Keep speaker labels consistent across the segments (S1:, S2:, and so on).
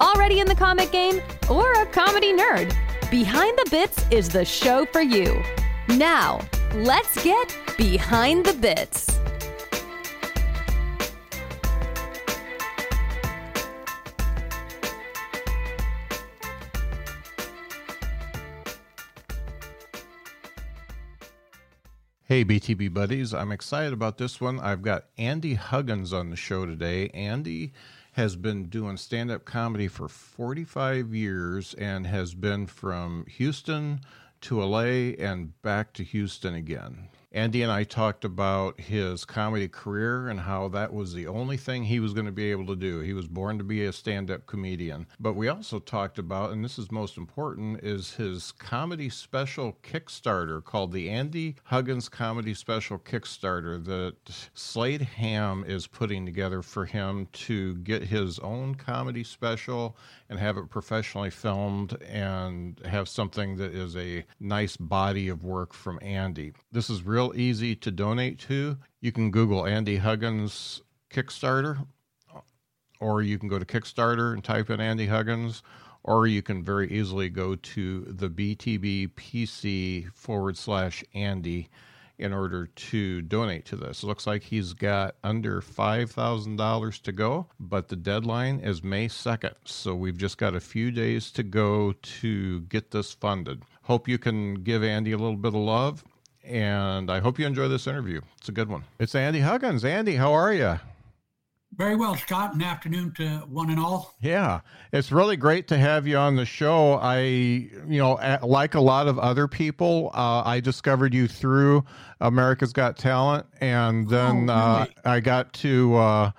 S1: already in the comic game, or a comedy nerd, Behind the Bits is the show for you. Now, let's get Behind the Bits.
S2: Hey, BTB buddies. I'm excited about this one. I've got Andy Huggins on the show today. Andy has been doing stand up comedy for 45 years and has been from Houston to LA and back to Houston again. Andy and I talked about his comedy career and how that was the only thing he was going to be able to do. He was born to be a stand up comedian. But we also talked about, and this is most important, is his comedy special Kickstarter called the Andy Huggins Comedy Special Kickstarter that Slade Ham is putting together for him to get his own comedy special and have it professionally filmed and have something that is a nice body of work from Andy. This is real easy to donate to. You can Google Andy Huggins Kickstarter, or you can go to Kickstarter and type in Andy Huggins, or you can very easily go to the BTB PC forward slash Andy in order to donate to this. It looks like he's got under $5,000 to go, but the deadline is May 2nd. So we've just got a few days to go to get this funded. Hope you can give Andy a little bit of love. And I hope you enjoy this interview. It's a good one. It's Andy Huggins. Andy, how are you?
S3: Very well, Scott. An afternoon to one and all.
S2: Yeah, it's really great to have you on the show. I, you know, like a lot of other people, uh, I discovered you through America's Got Talent, and then oh, uh, I got to uh,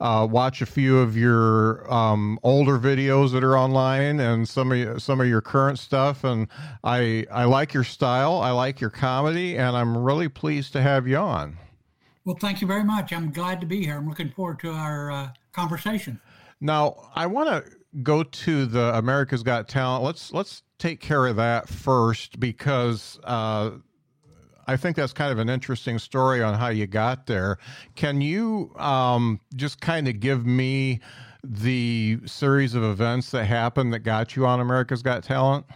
S2: uh, watch a few of your um, older videos that are online and some of your, some of your current stuff. And I I like your style. I like your comedy, and I'm really pleased to have you on.
S3: Well, thank you very much. I'm glad to be here. I'm looking forward to our uh, conversation.
S2: Now, I want to go to the America's Got Talent. Let's let's take care of that first because uh, I think that's kind of an interesting story on how you got there. Can you um, just kind of give me the series of events that happened that got you on America's Got Talent?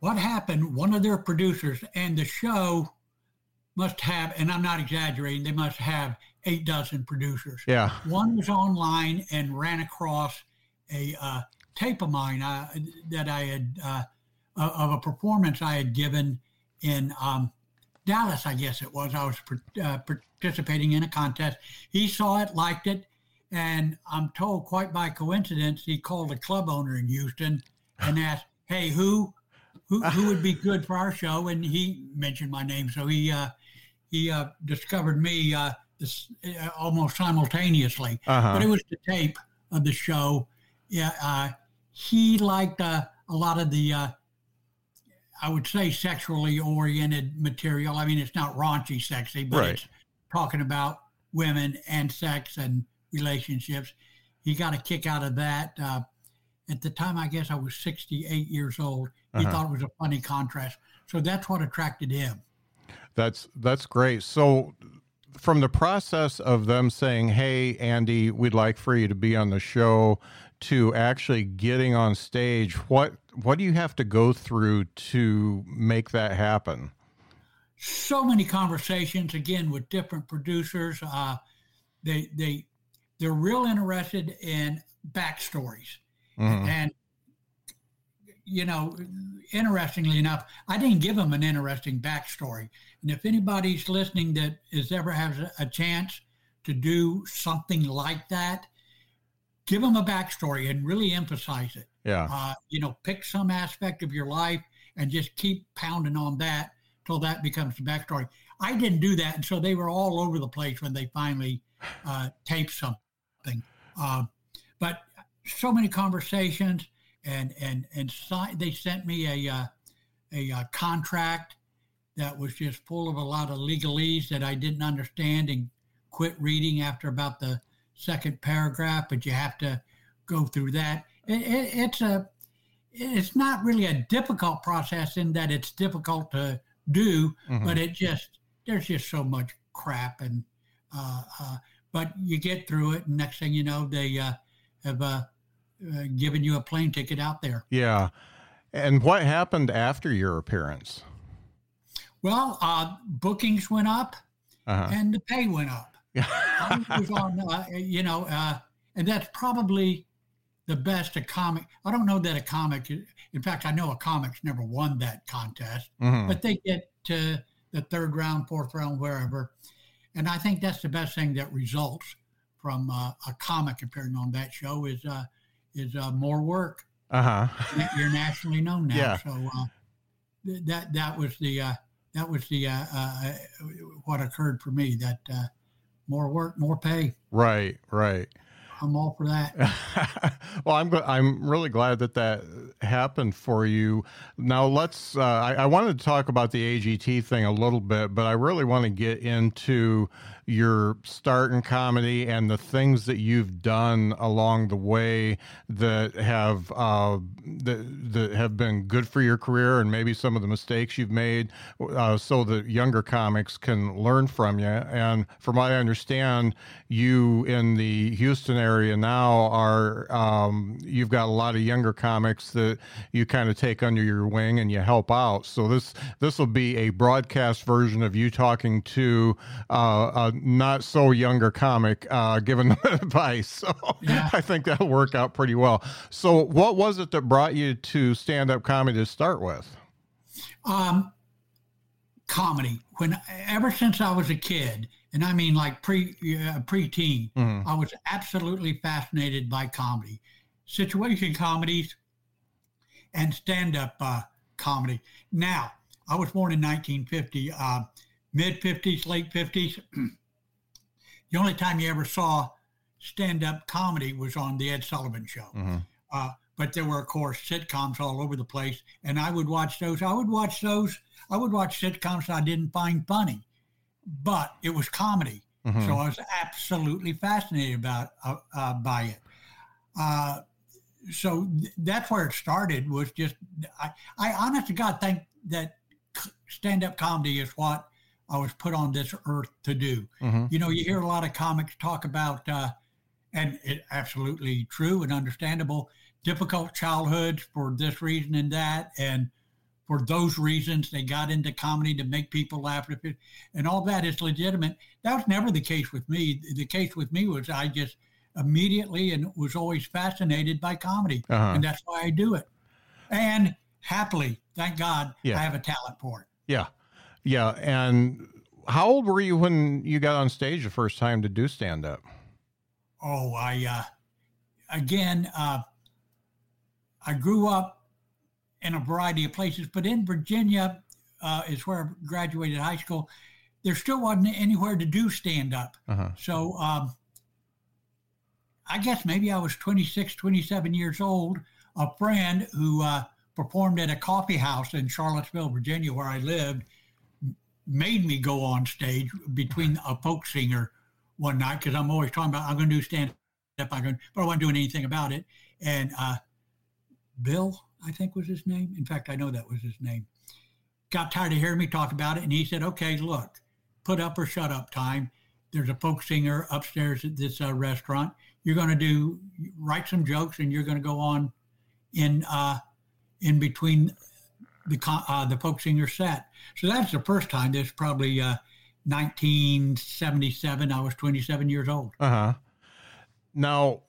S3: What happened? One of their producers and the show must have, and I'm not exaggerating, they must have eight dozen producers.
S2: Yeah.
S3: One was online and ran across a uh, tape of mine uh, that I had uh, of a performance I had given in um, Dallas, I guess it was. I was uh, participating in a contest. He saw it, liked it, and I'm told quite by coincidence he called a club owner in Houston and asked, "Hey, who who, who would be good for our show?" And he mentioned my name, so he uh, he uh, discovered me uh, this, uh, almost simultaneously. Uh-huh. But it was the tape of the show. Yeah, uh, he liked uh, a lot of the, uh, I would say, sexually oriented material. I mean, it's not raunchy sexy, but right. it's talking about women and sex and relationships. He got a kick out of that. at the time, I guess I was 68 years old. He uh-huh. thought it was a funny contrast. So that's what attracted him.
S2: That's that's great. So from the process of them saying, "Hey, Andy, we'd like for you to be on the show," to actually getting on stage, what what do you have to go through to make that happen?
S3: So many conversations again with different producers. Uh, they they they're real interested in backstories, mm-hmm. and you know, interestingly enough, I didn't give them an interesting backstory. And if anybody's listening that is ever has a chance to do something like that, give them a backstory and really emphasize it.
S2: Yeah. Uh,
S3: you know, pick some aspect of your life and just keep pounding on that till that becomes the backstory. I didn't do that, and so they were all over the place when they finally uh, taped something. Uh, but so many conversations, and and and si- they sent me a uh, a, uh contract that was just full of a lot of legalese that I didn't understand and quit reading after about the second paragraph. But you have to go through that. It, it, it's a it's not really a difficult process in that it's difficult to do, mm-hmm. but it just there's just so much crap and uh, uh, but you get through it and next thing you know they uh, have uh, uh, given you a plane ticket out there
S2: yeah and what happened after your appearance
S3: well uh, bookings went up uh-huh. and the pay went up I was on you know and that's probably the best a comic i don't know that a comic in fact i know a comic's never won that contest mm-hmm. but they get to the third round fourth round wherever and I think that's the best thing that results from uh, a comic appearing on that show is uh, is uh, more work.
S2: Uh huh.
S3: You're nationally known now, yeah. so uh, that that was the uh, that was the uh, what occurred for me. That more work, more pay.
S2: Right, right.
S3: I'm all for that.
S2: well, I'm I'm really glad that that happened for you. Now let's. Uh, I, I wanted to talk about the AGT thing a little bit, but I really want to get into your start in comedy and the things that you've done along the way that have uh, that, that have been good for your career and maybe some of the mistakes you've made uh, so that younger comics can learn from you. And from what i understand you in the houston area now are um, you've got a lot of younger comics that you kind of take under your wing and you help out. So this this will be a broadcast version of you talking to uh, not so younger comic uh, giving them advice. So yeah. I think that'll work out pretty well. So, what was it that brought you to stand up comedy to start with?
S3: Um, comedy. When ever since I was a kid, and I mean like pre uh, preteen, mm-hmm. I was absolutely fascinated by comedy, situation comedies, and stand up uh, comedy. Now, I was born in 1950, uh, mid 50s, late 50s. the only time you ever saw stand-up comedy was on the Ed Sullivan Show. Mm-hmm. Uh, but there were, of course, sitcoms all over the place, and I would watch those. I would watch those. I would watch sitcoms I didn't find funny, but it was comedy, mm-hmm. so I was absolutely fascinated about uh, uh, by it. Uh, so th- that's where it started. Was just I, I honest to God think that stand-up comedy is what I was put on this earth to do. Mm-hmm. You know, you hear a lot of comics talk about, uh, and it absolutely true and understandable, difficult childhoods for this reason and that, and for those reasons they got into comedy to make people laugh, and all that is legitimate. That was never the case with me. The case with me was I just immediately and was always fascinated by comedy, uh-huh. and that's why I do it. And happily, thank God, yeah. I have a talent for it.
S2: Yeah. Yeah, and how old were you when you got on stage the first time to do stand up?
S3: Oh, I uh, again, uh, I grew up in a variety of places, but in Virginia uh, is where I graduated high school. There still wasn't anywhere to do stand up, uh-huh. so um, I guess maybe I was 26, 27 years old. A friend who uh, performed at a coffee house in Charlottesville, Virginia, where I lived made me go on stage between a folk singer one night because I'm always talking about I'm going to do stand up, I'm going, but I wasn't doing anything about it. And uh, Bill, I think was his name. In fact, I know that was his name. Got tired of hearing me talk about it, and he said, "Okay, look, put up or shut up time. There's a folk singer upstairs at this uh, restaurant. You're going to do write some jokes, and you're going to go on in uh, in between the uh, the folk singer set. So that's the first time. This probably uh, 1977. I was 27 years old.
S2: Uh huh. Now,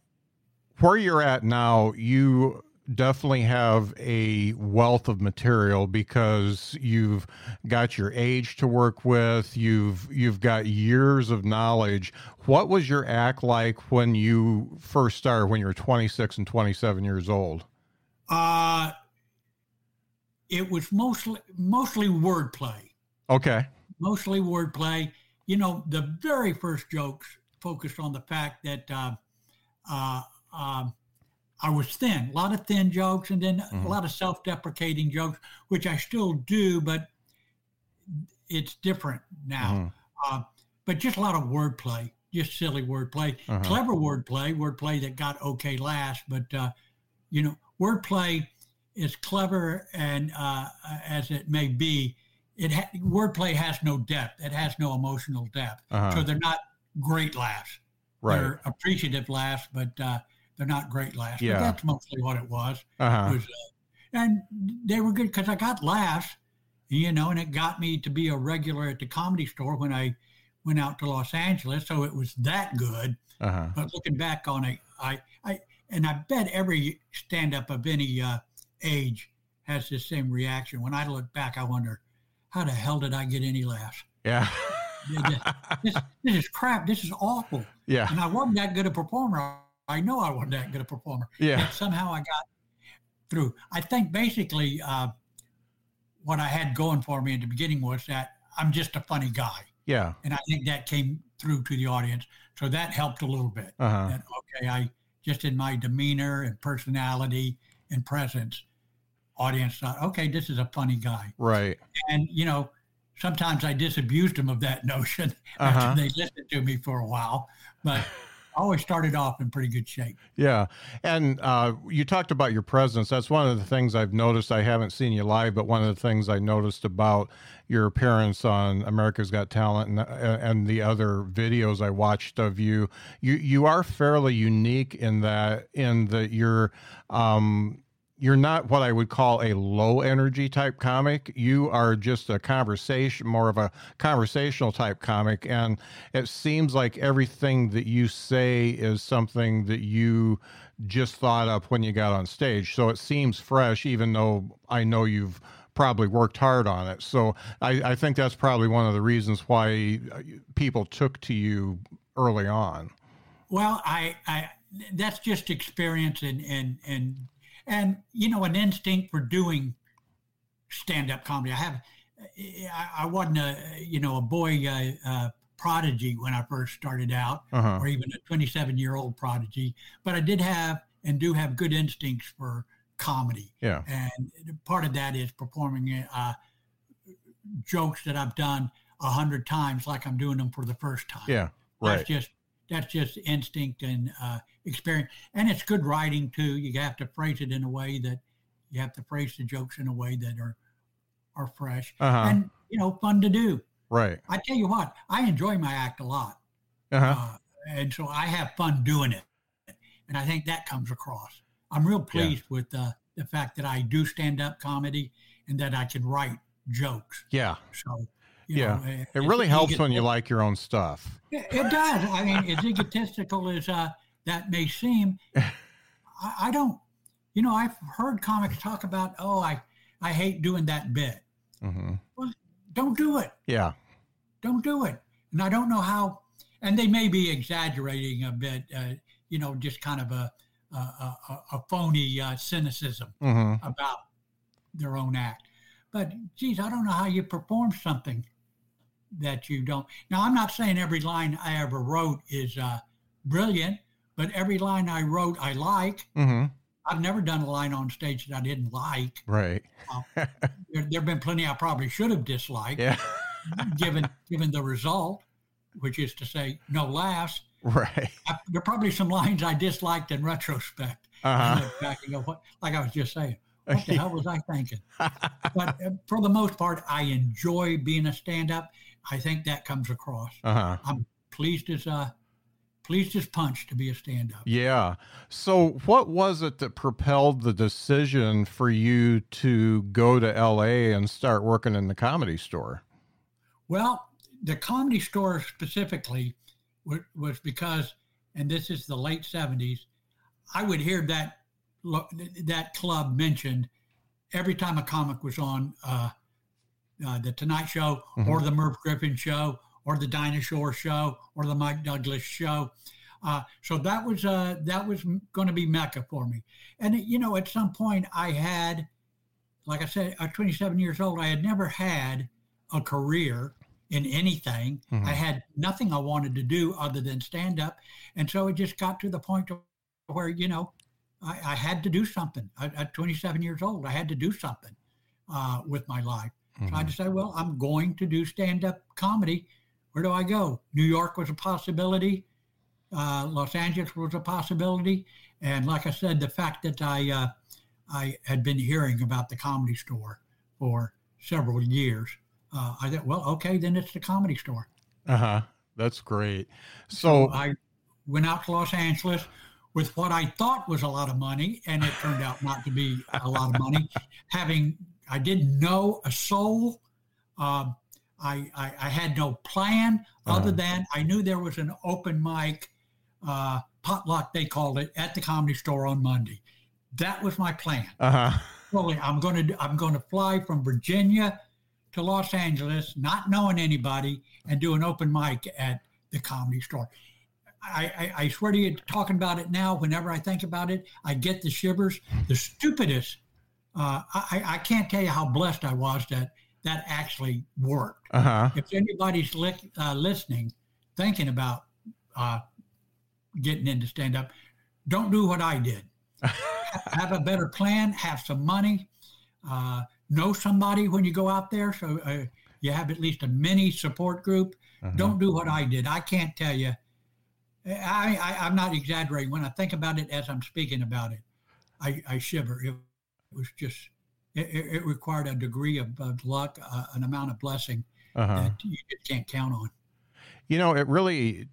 S2: where you're at now, you definitely have a wealth of material because you've got your age to work with you've you've got years of knowledge what was your act like when you first started when you were 26 and 27 years old
S3: uh it was mostly mostly wordplay.
S2: Okay.
S3: Mostly wordplay. You know, the very first jokes focused on the fact that uh, uh, uh, I was thin, a lot of thin jokes, and then mm-hmm. a lot of self-deprecating jokes, which I still do, but it's different now. Mm-hmm. Uh, but just a lot of wordplay, just silly wordplay, uh-huh. clever wordplay, wordplay that got okay last, but uh, you know, wordplay is clever and uh, as it may be, it ha- wordplay has no depth. It has no emotional depth. Uh-huh. So they're not great laughs. Right. They're appreciative laughs, but uh, they're not great laughs. Yeah. But that's mostly what it was. Uh-huh. It was uh, and they were good because I got laughs, you know, and it got me to be a regular at the comedy store when I went out to Los Angeles. So it was that good. Uh-huh. But looking back on it, I, I, and I bet every stand up of any uh, age has the same reaction. When I look back, I wonder, how the hell did I get any laughs?
S2: Yeah.
S3: this, this, is crap. This is awful.
S2: Yeah.
S3: And I wasn't that good a performer. I know I wasn't that good a performer.
S2: Yeah.
S3: Yet somehow I got through. I think basically uh, what I had going for me at the beginning was that I'm just a funny guy.
S2: Yeah.
S3: And I think that came through to the audience. So that helped a little bit. Uh-huh. That, okay, I just in my demeanor and personality and presence, audience thought, okay, this is a funny guy.
S2: Right.
S3: And, you know, sometimes I disabused them of that notion uh-huh. after they listened to me for a while. But always started off in pretty good shape.
S2: Yeah. And uh, you talked about your presence. That's one of the things I've noticed. I haven't seen you live, but one of the things I noticed about your appearance on America's Got Talent and, uh, and the other videos I watched of you, you, you are fairly unique in that, in that you're, um, you're not what I would call a low energy type comic. You are just a conversation, more of a conversational type comic. And it seems like everything that you say is something that you just thought up when you got on stage. So it seems fresh, even though I know you've probably worked hard on it. So I, I think that's probably one of the reasons why uh, people took to you early on.
S3: Well, I, I that's just experience and, and, and and you know an instinct for doing stand-up comedy. I have, I, I wasn't a you know a boy uh, uh, prodigy when I first started out, uh-huh. or even a 27 year old prodigy, but I did have and do have good instincts for comedy.
S2: Yeah,
S3: and part of that is performing uh, jokes that I've done a hundred times, like I'm doing them for the first time.
S2: Yeah, right.
S3: That's just that's just instinct and uh, experience. And it's good writing too. You have to phrase it in a way that you have to phrase the jokes in a way that are are fresh uh-huh. and you know fun to do.
S2: Right.
S3: I tell you what, I enjoy my act a lot, uh-huh. uh, and so I have fun doing it, and I think that comes across. I'm real pleased yeah. with the the fact that I do stand up comedy and that I can write jokes.
S2: Yeah.
S3: So
S2: yeah, know, it really helps when you like your own stuff.
S3: It, it does. I mean, as egotistical as uh, that may seem, I, I, don't. You know, I've heard comics talk about, oh, I, I hate doing that bit. Mm-hmm. Well, don't do it.
S2: Yeah.
S3: Don't do it. And I don't know how. And they may be exaggerating a bit. Uh, you know, just kind of a a, a, a phony uh, cynicism mm-hmm. about their own act. But geez, I don't know how you perform something that you don't. Now, I'm not saying every line I ever wrote is uh, brilliant, but every line I wrote I like. Mm-hmm. I've never done a line on stage that I didn't like.
S2: Right.
S3: Uh, there, have been plenty I probably should have disliked,
S2: yeah.
S3: given given the result, which is to say, no laughs.
S2: Right.
S3: I, there are probably some lines I disliked in retrospect. Uh-huh. Back and go, what, like I was just saying, what the hell was I thinking? but uh, for the most part, I enjoy being a stand-up. I think that comes across. Uh-huh. I'm pleased as uh, pleased as punch to be a stand-up.
S2: Yeah. So, what was it that propelled the decision for you to go to L.A. and start working in the comedy store?
S3: Well, the comedy store specifically was because, and this is the late '70s, I would hear that that club mentioned every time a comic was on. Uh, uh, the Tonight Show mm-hmm. or the Merv Griffin Show or the Dinah Shore Show or the Mike Douglas Show. Uh, so that was uh, that was going to be mecca for me. And you know, at some point, I had, like I said, at 27 years old, I had never had a career in anything. Mm-hmm. I had nothing I wanted to do other than stand up, and so it just got to the point where you know, I, I had to do something. I, at 27 years old, I had to do something uh, with my life. Mm-hmm. So I decided, well, I'm going to do stand up comedy. Where do I go? New York was a possibility. Uh, Los Angeles was a possibility. And like I said, the fact that I uh, I had been hearing about the comedy store for several years, uh, I thought, well, okay, then it's the comedy store.
S2: Uh huh. That's great. So,
S3: so I went out to Los Angeles with what I thought was a lot of money, and it turned out not to be a lot of money. Having I didn't know a soul. Um, I, I, I, had no plan uh-huh. other than I knew there was an open mic uh, potluck they called it at the comedy store on Monday. That was my plan. Uh-huh. I'm going to I'm going to fly from Virginia to Los Angeles, not knowing anybody, and do an open mic at the comedy store. I, I, I, swear to you, talking about it now, whenever I think about it, I get the shivers. The stupidest. Uh, I, I can't tell you how blessed I was that that actually worked. Uh-huh. If anybody's li- uh, listening, thinking about uh, getting into stand up, don't do what I did. have a better plan, have some money, uh, know somebody when you go out there. So uh, you have at least a mini support group. Uh-huh. Don't do what I did. I can't tell you. I, I, am not exaggerating. When I think about it as I'm speaking about it, I, I shiver. It was just, it, it required a degree of, of luck, uh, an amount of blessing uh-huh. that you just can't count on.
S2: You know, it really,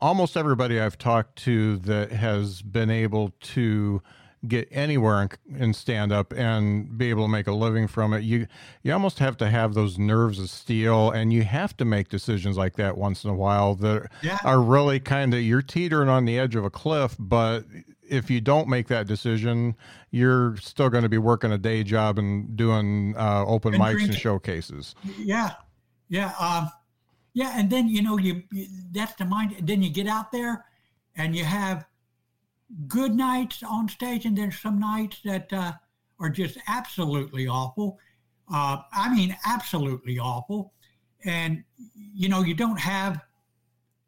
S2: almost everybody I've talked to that has been able to get anywhere in, in stand up and be able to make a living from it you you almost have to have those nerves of steel and you have to make decisions like that once in a while that yeah. are really kind of you're teetering on the edge of a cliff but if you don't make that decision you're still going to be working a day job and doing uh, open and mics drinking. and showcases
S3: yeah yeah um, yeah and then you know you, you that's the mind then you get out there and you have good nights on stage, and then some nights that uh, are just absolutely awful. Uh, I mean, absolutely awful. And you know, you don't have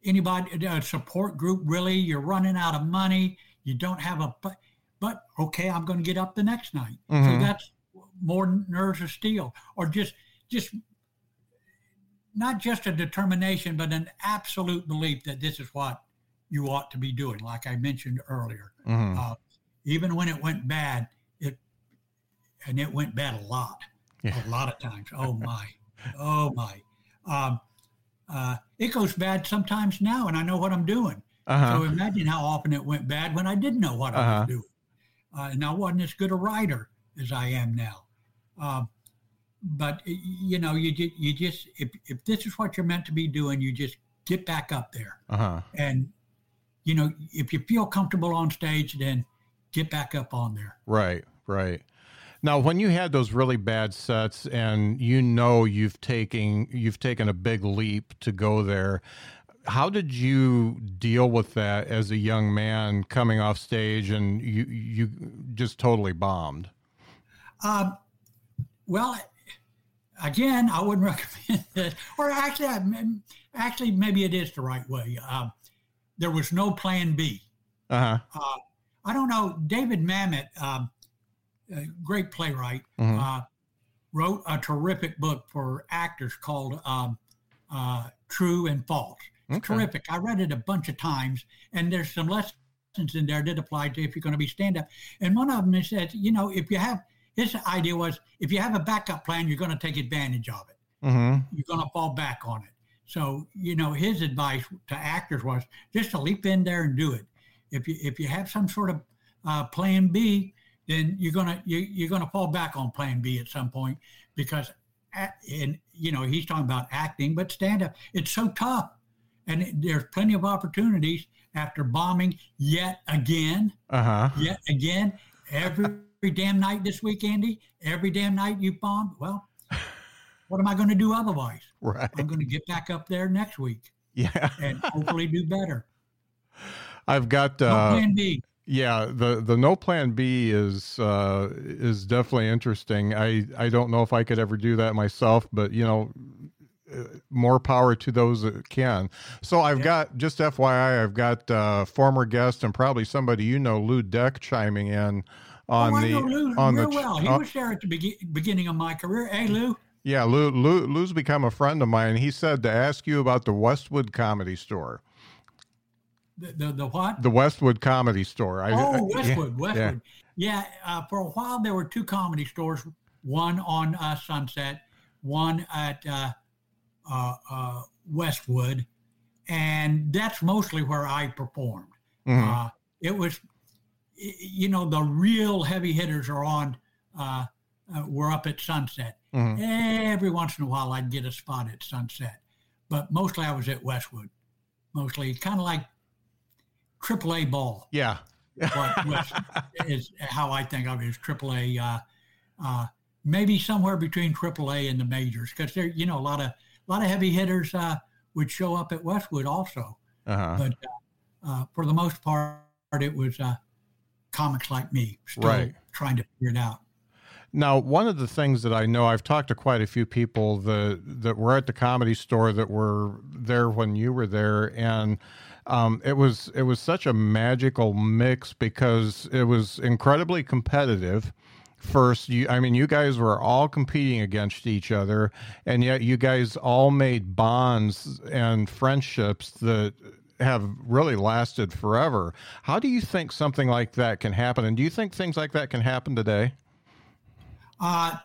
S3: anybody a support group really. You're running out of money. You don't have a. But but okay, I'm going to get up the next night. Mm-hmm. So that's more nerves of steel, or just just not just a determination, but an absolute belief that this is what you ought to be doing, like I mentioned earlier. Mm-hmm. Uh, even when it went bad, it and it went bad a lot, yeah. a lot of times. Oh my, oh my. Um, uh, it goes bad sometimes now, and I know what I'm doing. Uh-huh. So imagine how often it went bad when I didn't know what uh-huh. I was uh-huh. doing, uh, and I wasn't as good a writer as I am now. Um, but you know, you just, you just if if this is what you're meant to be doing, you just get back up there uh-huh. and you know, if you feel comfortable on stage, then get back up on there.
S2: Right, right. Now, when you had those really bad sets, and you know you've taken you've taken a big leap to go there, how did you deal with that as a young man coming off stage and you you just totally bombed?
S3: Um, well, again, I wouldn't recommend that. Or actually, actually, maybe it is the right way. Um, there was no plan B. Uh-huh. Uh, I don't know. David Mamet, um, a great playwright, mm-hmm. uh, wrote a terrific book for actors called um, uh, True and False. Okay. Terrific. I read it a bunch of times, and there's some lessons in there that apply to if you're going to be stand up. And one of them is that, you know, if you have, his idea was if you have a backup plan, you're going to take advantage of it. Mm-hmm. You're going to fall back on it. So, you know, his advice to actors was just to leap in there and do it. If you if you have some sort of uh, plan B, then you're gonna you, you're gonna fall back on plan B at some point because, and you know, he's talking about acting, but stand up, it's so tough, and there's plenty of opportunities after bombing yet again, uh-huh. yet again, every, every damn night this week, Andy, every damn night you bombed. Well, what am I going to do otherwise?
S2: Right.
S3: I'm going to get back up there next week.
S2: Yeah.
S3: and hopefully do better.
S2: I've got uh, no plan B. Yeah, the the no plan B is uh, is definitely interesting. I I don't know if I could ever do that myself, but you know, more power to those that can. So I've yeah. got just FYI, I've got uh, former guest and probably somebody you know, Lou Deck, chiming in on
S3: oh,
S2: the
S3: Lou
S2: on the
S3: well. He uh, was there at the be- beginning of my career. Hey, Lou.
S2: Yeah, Lou, Lou Lou's become a friend of mine. He said to ask you about the Westwood Comedy Store.
S3: The, the, the what?
S2: The Westwood Comedy Store.
S3: I, oh, Westwood, yeah, Westwood. Yeah, yeah uh, for a while there were two comedy stores. One on uh, Sunset, one at uh, uh, uh Westwood, and that's mostly where I performed. Mm-hmm. Uh, it was, you know, the real heavy hitters are on. were up at Sunset. Mm-hmm. Every once in a while, I'd get a spot at Sunset, but mostly I was at Westwood. Mostly, kind of like AAA ball.
S2: Yeah.
S3: is how I think of it is as AAA. Uh, uh, maybe somewhere between AAA and the majors, because there, you know, a lot of a lot of heavy hitters uh, would show up at Westwood also. Uh-huh. But uh, uh, for the most part, it was uh, comics like me, still right. trying to figure it out.
S2: Now, one of the things that I know, I've talked to quite a few people that that were at the comedy store that were there when you were there, and um, it was it was such a magical mix because it was incredibly competitive. First, you, I mean, you guys were all competing against each other, and yet you guys all made bonds and friendships that have really lasted forever. How do you think something like that can happen? And do you think things like that can happen today?
S3: Uh,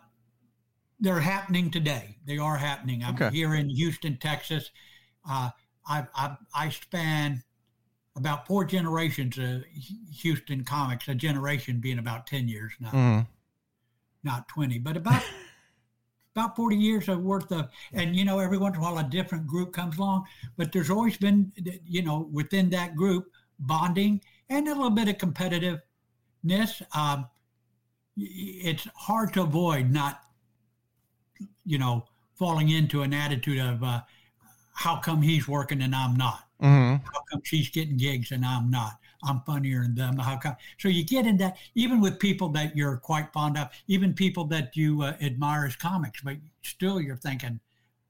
S3: they're happening today. They are happening. I'm okay. here in Houston, Texas. Uh, I, I, I span about four generations of Houston comics, a generation being about 10 years now, mm. Not 20, but about about 40 years of worth of, and you know, every once in a while a different group comes along, but there's always been, you know, within that group bonding and a little bit of competitiveness. Um, it's hard to avoid not, you know, falling into an attitude of, uh, how come he's working and I'm not? Mm-hmm. How come she's getting gigs and I'm not? I'm funnier than them. How come? So you get in that, even with people that you're quite fond of, even people that you uh, admire as comics, but still you're thinking,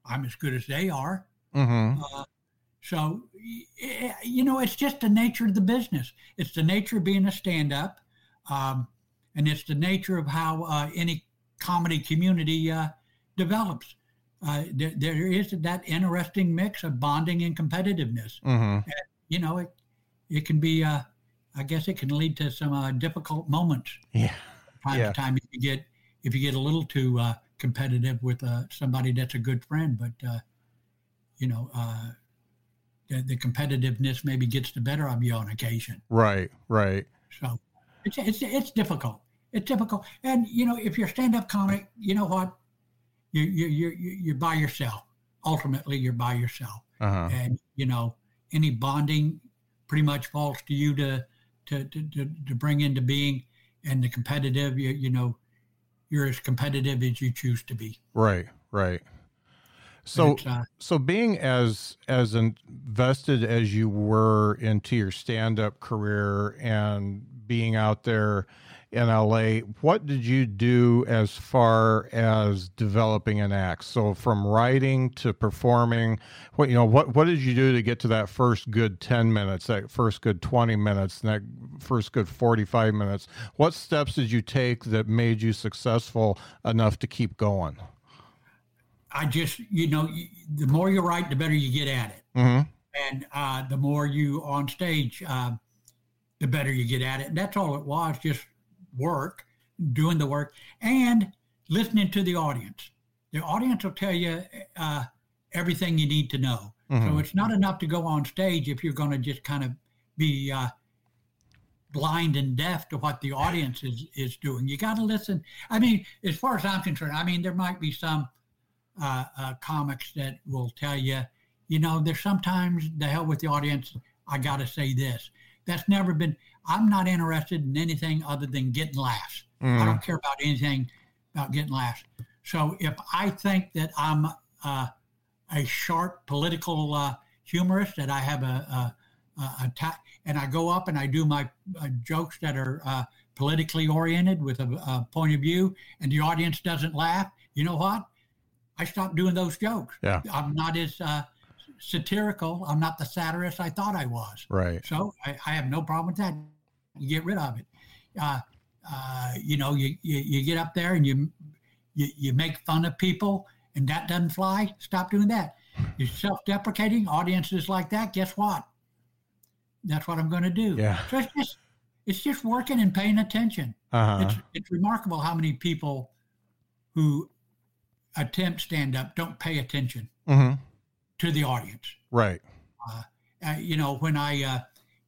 S3: I'm as good as they are. Mm-hmm. Uh, so, you know, it's just the nature of the business. It's the nature of being a stand up. Um, and it's the nature of how uh, any comedy community uh, develops uh, there, there is that interesting mix of bonding and competitiveness. Mm-hmm. And, you know, it it can be, uh, I guess, it can lead to some uh, difficult moments.
S2: Yeah,
S3: time
S2: yeah.
S3: to time if you get if you get a little too uh, competitive with uh, somebody that's a good friend, but uh, you know. The, the competitiveness maybe gets the better of you on occasion.
S2: Right, right.
S3: So it's, it's, it's difficult. It's difficult. And, you know, if you're stand up comic, you know what? you you you you're by yourself. Ultimately, you're by yourself, uh-huh. and you know any bonding pretty much falls to you to to to, to bring into being, and the competitive. You you know you're as competitive as you choose to be.
S2: Right, right. So, uh, so being as as invested as you were into your stand up career and being out there in LA. What did you do as far as developing an act? So from writing to performing, what you know, what what did you do to get to that first good 10 minutes, that first good 20 minutes, that first good 45 minutes? What steps did you take that made you successful enough to keep going?
S3: I just, you know, the more you write, the better you get at it. Mm-hmm. And uh, the more you on stage, uh, the better you get at it. And that's all it was, just work, doing the work, and listening to the audience. The audience will tell you uh, everything you need to know. Mm-hmm. So it's not enough to go on stage if you're going to just kind of be uh, blind and deaf to what the audience is is doing. You got to listen. I mean, as far as I'm concerned, I mean there might be some uh, uh, comics that will tell you, you know, there's sometimes the hell with the audience. I got to say this. That's never been. I'm not interested in anything other than getting laughs. Mm. I don't care about anything about getting laughs. So if I think that I'm uh, a sharp political uh, humorist, that I have a, a, a ta- and I go up and I do my uh, jokes that are uh, politically oriented with a, a, point of view, and the audience doesn't laugh, you know what? I stop doing those jokes.
S2: Yeah.
S3: I'm not as uh, satirical. I'm not the satirist I thought I was.
S2: Right.
S3: So I, I have no problem with that. You get rid of it. Uh, uh, you know, you, you you get up there and you, you you make fun of people, and that doesn't fly. Stop doing that. You're self-deprecating. Audiences like that. Guess what? That's what I'm going to do.
S2: Yeah.
S3: So it's just it's just working and paying attention.
S2: Uh-huh.
S3: It's it's remarkable how many people who attempt stand up don't pay attention
S2: hmm
S3: to the audience.
S2: Right.
S3: Uh, you know, when I uh,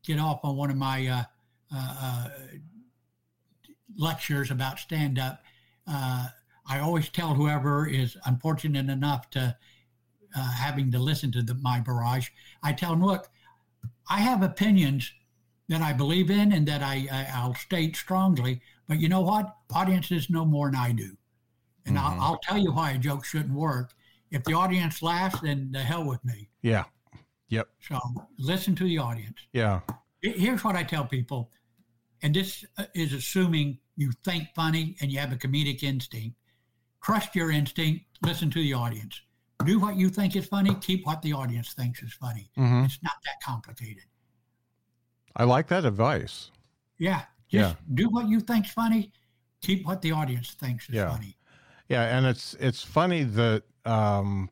S3: get off on one of my uh, uh, lectures about stand up, uh, I always tell whoever is unfortunate enough to uh, having to listen to the, my barrage, I tell them, look, I have opinions that I believe in and that I, I I'll state strongly, but you know what? Audiences know more than I do, and
S2: Mhm.
S3: I'll, I'll tell you why a joke shouldn't work. If the audience laughs, then the hell with me.
S2: Yeah. Yep.
S3: So listen to the audience.
S2: Yeah.
S3: Here's what I tell people, and this uh, is assuming you think funny and you have a comedic instinct. Trust your instinct. Listen to the audience. Do what you think is funny. Keep what the audience thinks is funny.
S2: hmm
S3: It's not that complicated.
S2: I like that advice.
S3: Yeah.
S2: Yeah.
S3: Do what you think's funny. Keep what the audience thinks is
S2: Yeah.
S3: funny.
S2: Yeah, and it's it's funny that um,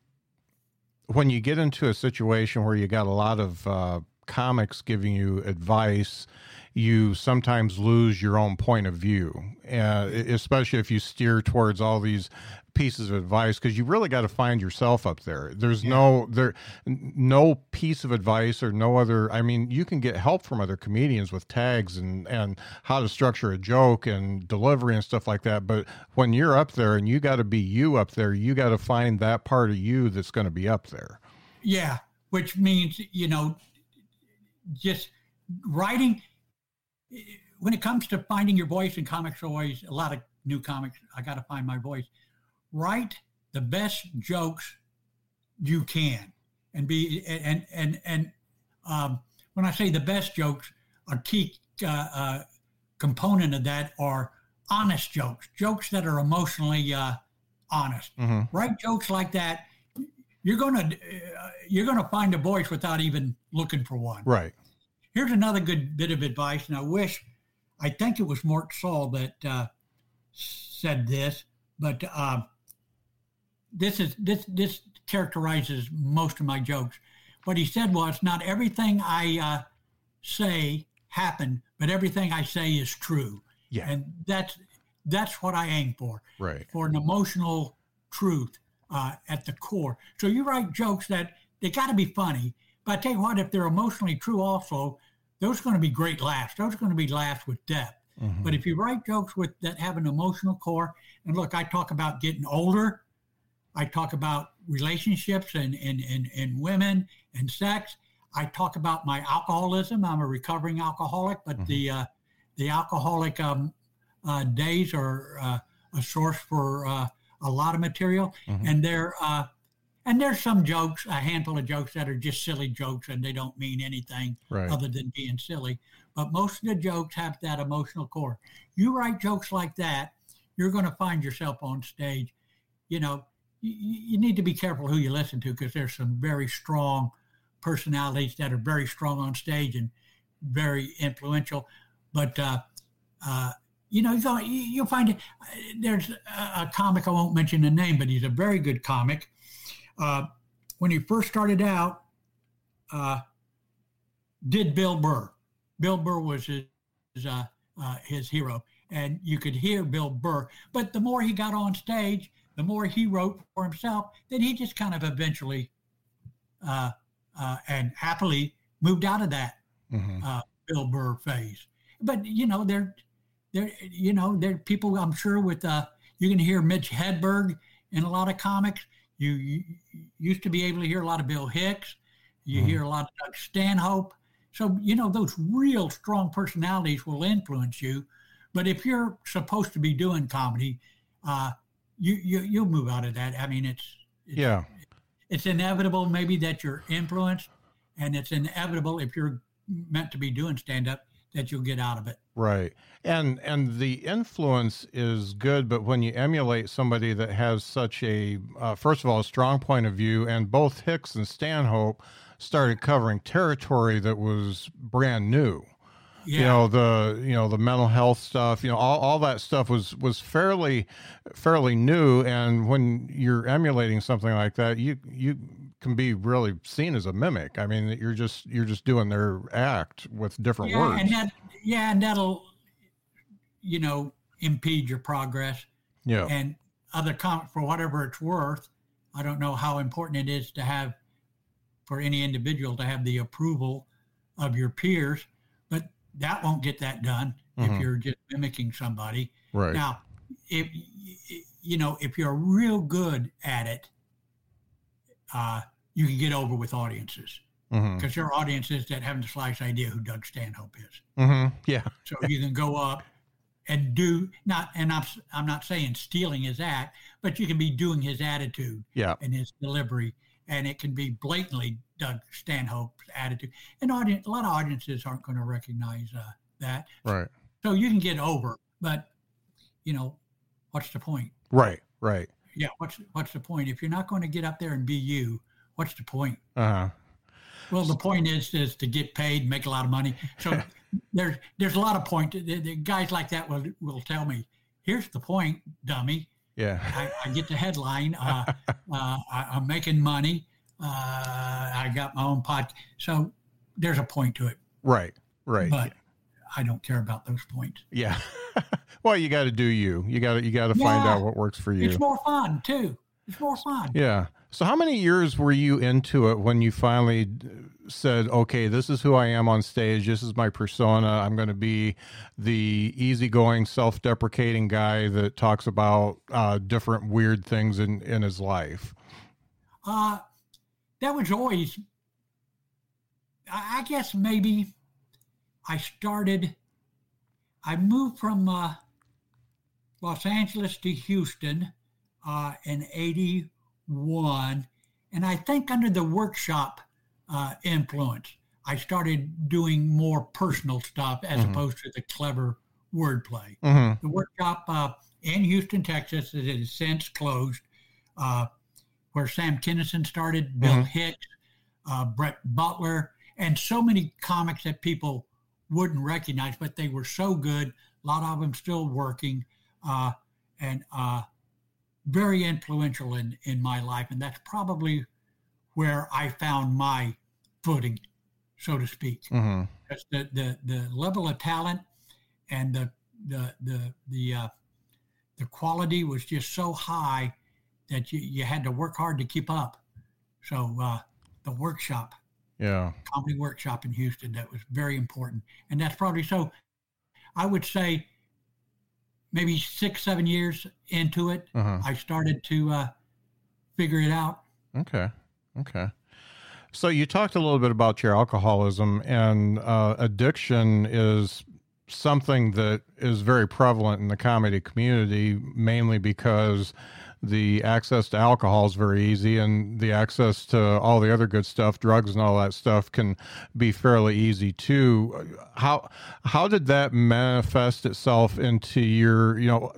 S2: when you get into a situation where you got a lot of uh, comics giving you advice, you sometimes lose your own point of view, uh, especially if you steer towards all these pieces of advice because you really got to find yourself up there. There's no there no piece of advice or no other. I mean, you can get help from other comedians with tags and and how to structure a joke and delivery and stuff like that. But when you're up there and you got to be you up there, you got to find that part of you that's going to be up there.
S3: Yeah. Which means, you know, just writing. When it comes to finding your voice in comics, always a lot of new comics. I got to find my voice. Write the best jokes you can, and be and and and um, when I say the best jokes, a key uh, uh, component of that are honest jokes, jokes that are emotionally uh, honest.
S2: hmm
S3: Write jokes like that. You're gonna uh, you're gonna find a voice without even looking for one.
S2: Right.
S3: Here's another good bit of advice, and I wish, I think it was Mort Sahl that uh, said this, but uh, this is this this characterizes most of my jokes. What he said was, not everything I uh, say happened, but everything I say is true,
S2: Yeah.
S3: and that's that's what I aim for
S2: Right.
S3: for an emotional truth uh, at the core. So you write jokes that they got to be funny, but I tell you what, if they're emotionally true, also, those are going to be great laughs. Those are going to be laughs with depth.
S2: Mhm.
S3: But if you write jokes with that have an emotional core, and look, I talk about getting older, I talk about relationships and and and, and women and sex. I talk about my alcoholism. I'm a recovering alcoholic, but
S2: Mhm.
S3: the uh, the alcoholic um, uh, days are uh, a source for uh, a lot of material,
S2: Mhm.
S3: and there uh, and there's some jokes, a handful of jokes that are just silly jokes and they don't mean anything
S2: Right.
S3: other than being silly. But most of the jokes have that emotional core. You write jokes like that, you're going to find yourself on stage. You know, you, you need to be careful who you listen to because there's some very strong personalities that are very strong on stage and very influential. But uh, uh, you know, you'll, you'll find it. There's a, a comic I won't mention the name, but he's a very good comic. Uh, when he first started out, uh, did Bill Burr. Bill Burr was his his, uh, uh, his hero, and you could hear Bill Burr. But the more he got on stage, the more he wrote for himself. Then he just kind of eventually uh, uh, and happily moved out of that
S2: Mhm.
S3: uh, Bill Burr phase. But you know, there, there, you know, there are people I'm sure with uh, you can hear Mitch Hedberg in a lot of comics. You, you used to be able to hear a lot of Bill Hicks. You
S2: Mhm.
S3: hear a lot of Doug Stanhope. So you know those real strong personalities will influence you. But if you're supposed to be doing comedy, uh, you, you you'll move out of that. I mean, it's, it's
S2: Yeah.
S3: it's inevitable maybe that you're influenced, and it's inevitable if you're meant to be doing stand up that you'll get out of it.
S2: Right. And and the influence is good, but when you emulate somebody that has such a uh, first of all a strong point of view, and both Hicks and Stanhope started covering territory that was brand new.
S3: Yeah.
S2: You know the you know the mental health stuff. You know all, all that stuff was was fairly fairly new, and when you're emulating something like that, you you can be really seen as a mimic. I mean, you're just you're just doing their act with different
S3: yeah,
S2: words.
S3: and that yeah, and that'll you know impede your progress.
S2: yeah.
S3: And other com for whatever it's worth, I don't know how important it is to have for any individual to have the approval of your peers, but that won't get that done
S2: Mhm.
S3: if you're just mimicking somebody.
S2: right.
S3: Now, if you know if you're real good at it, uh, you can get over with audiences
S2: hmm
S3: because there are audiences that haven't the slightest idea who Doug Stanhope is.
S2: hmm Yeah.
S3: So you can go up and do not, and I'm I'm not saying stealing his act, but you can be doing his attitude
S2: Yeah.
S3: and his delivery, and it can be blatantly Doug Stanhope's attitude. And audience, a lot of audiences aren't going to recognize uh, that,
S2: Right.
S3: so you can get over. But you know, what's the point?
S2: Right. Right.
S3: Yeah, what's what's the point if you're not going to get up there and be you? What's the point?
S2: Uh huh.
S3: Well, the point is is to get paid, make a lot of money. So there's there's a lot of point. The, the guys like that will will tell me, here's the point, dummy.
S2: Yeah.
S3: I, I get the headline. Uh, uh, I, I'm making money. Uh, I got my own pod. So there's a point to it,
S2: Right. Right.
S3: but I don't care about those points.
S2: Yeah. well, you got to do you. You got to you got to find out what works for you.
S3: It's more fun too. It's more fun.
S2: Yeah. So, how many years were you into it when you finally said, "Okay, this is who I am on stage. This is my persona. I'm going to be the easygoing, self-deprecating guy that talks about uh, different weird things in in his life."
S3: Uh, that was always, I guess maybe I started, I moved from uh, Los Angeles to Houston uh, in 81. And I think under the workshop uh, influence, I started doing more personal stuff as
S2: Mhm.
S3: opposed to the clever wordplay
S2: Mm-hmm.
S3: the workshop uh, in Houston, Texas, that has since closed, uh, where Sam Kinison started, Bill
S2: Mhm.
S3: Hicks, uh, Brett Butler, and so many comics that people wouldn't recognize, but they were so good. A lot of them still working, uh, and uh, very influential in in my life. And that's probably where I found my footing, so to speak
S2: Mm-hmm.
S3: the, the the level of talent and the the the the uh, the quality was just so high that you, you had to work hard to keep up. So uh, the workshop,
S2: Yeah.
S3: comedy workshop in Houston, that was very important, and that's probably so. I would say maybe six seven years into it,
S2: Uh-huh.
S3: I started to uh, figure it out.
S2: Okay. Okay. So you talked a little bit about your alcoholism and uh, addiction is something that is very prevalent in the comedy community, mainly because the access to alcohol is very easy and the access to all the other good stuff, drugs and all that stuff can be fairly easy too. How how did that manifest itself into your, you know,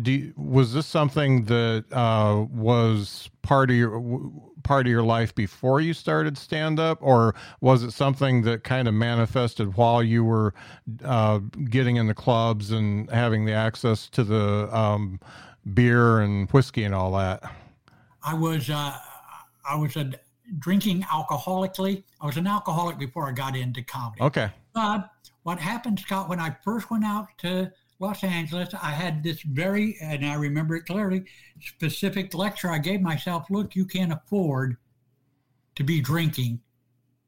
S2: do was this something that uh, was part of your part of your life before you started stand up or was it something that kind of manifested while you were uh, getting in the clubs and having the access to the um, beer and whiskey and all that
S3: I was uh, I was a drinking alcoholically. I was an alcoholic before I got into comedy.
S2: okay
S3: But what happened, Scott, when I first went out to Los Angeles, I had this very, and I remember it clearly, specific lecture I gave myself. Look, you can't afford to be drinking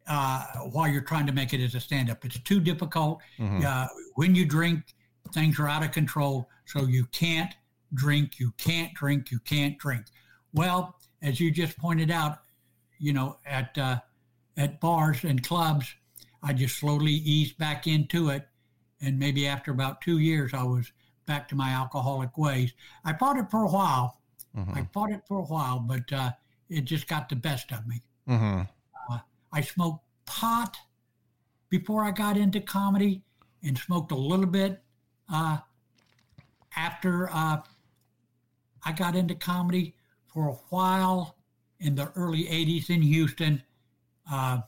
S3: uh, while you're trying to make it as a stand-up. It's too difficult.
S2: Mhm.
S3: Uh, when you drink, things are out of control. So you can't drink. You can't drink. You can't drink. Well, as you just pointed out, you know, at uh, at bars and clubs, I just slowly eased back into it, and maybe after about two years, I was back to my alcoholic ways. I fought it for a while.
S2: Mhm.
S3: I fought it for a while, but uh, it just got the best of me.
S2: Mhm.
S3: I smoked pot before I got into comedy, and smoked a little bit uh, after uh, I got into comedy for a while in the early 80s in Houston. Uh,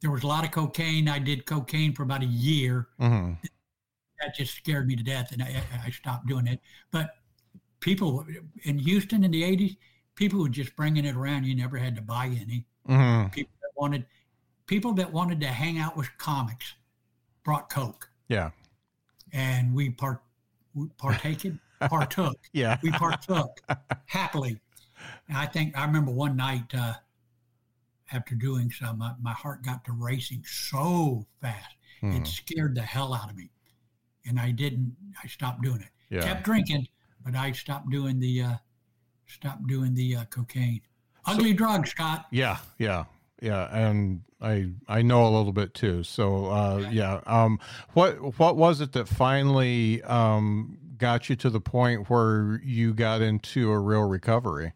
S3: there was a lot of cocaine. I did cocaine for about a year.
S2: hmm
S3: That just scared me to death, and I, I stopped doing it. But people in Houston in the 80s, people were just bringing it around. You never had to buy any.
S2: hmm
S3: People that wanted, people that wanted to hang out with comics, brought coke,
S2: Yeah.
S3: and we part we partaken partook.
S2: Yeah.
S3: we partook happily. And I think I remember one night uh, after doing some, my, my heart got to racing so fast
S2: Hmm.
S3: it scared the hell out of me, and I didn't. I stopped doing it.
S2: Yeah.
S3: Kept drinking, but I stopped doing the uh, stopped doing the uh, cocaine. Ugly drug, Scott.
S2: Yeah, yeah, yeah, and I I know a little bit too. So uh, yeah, um, what what was it that finally um, got you to the point where you got into a real recovery?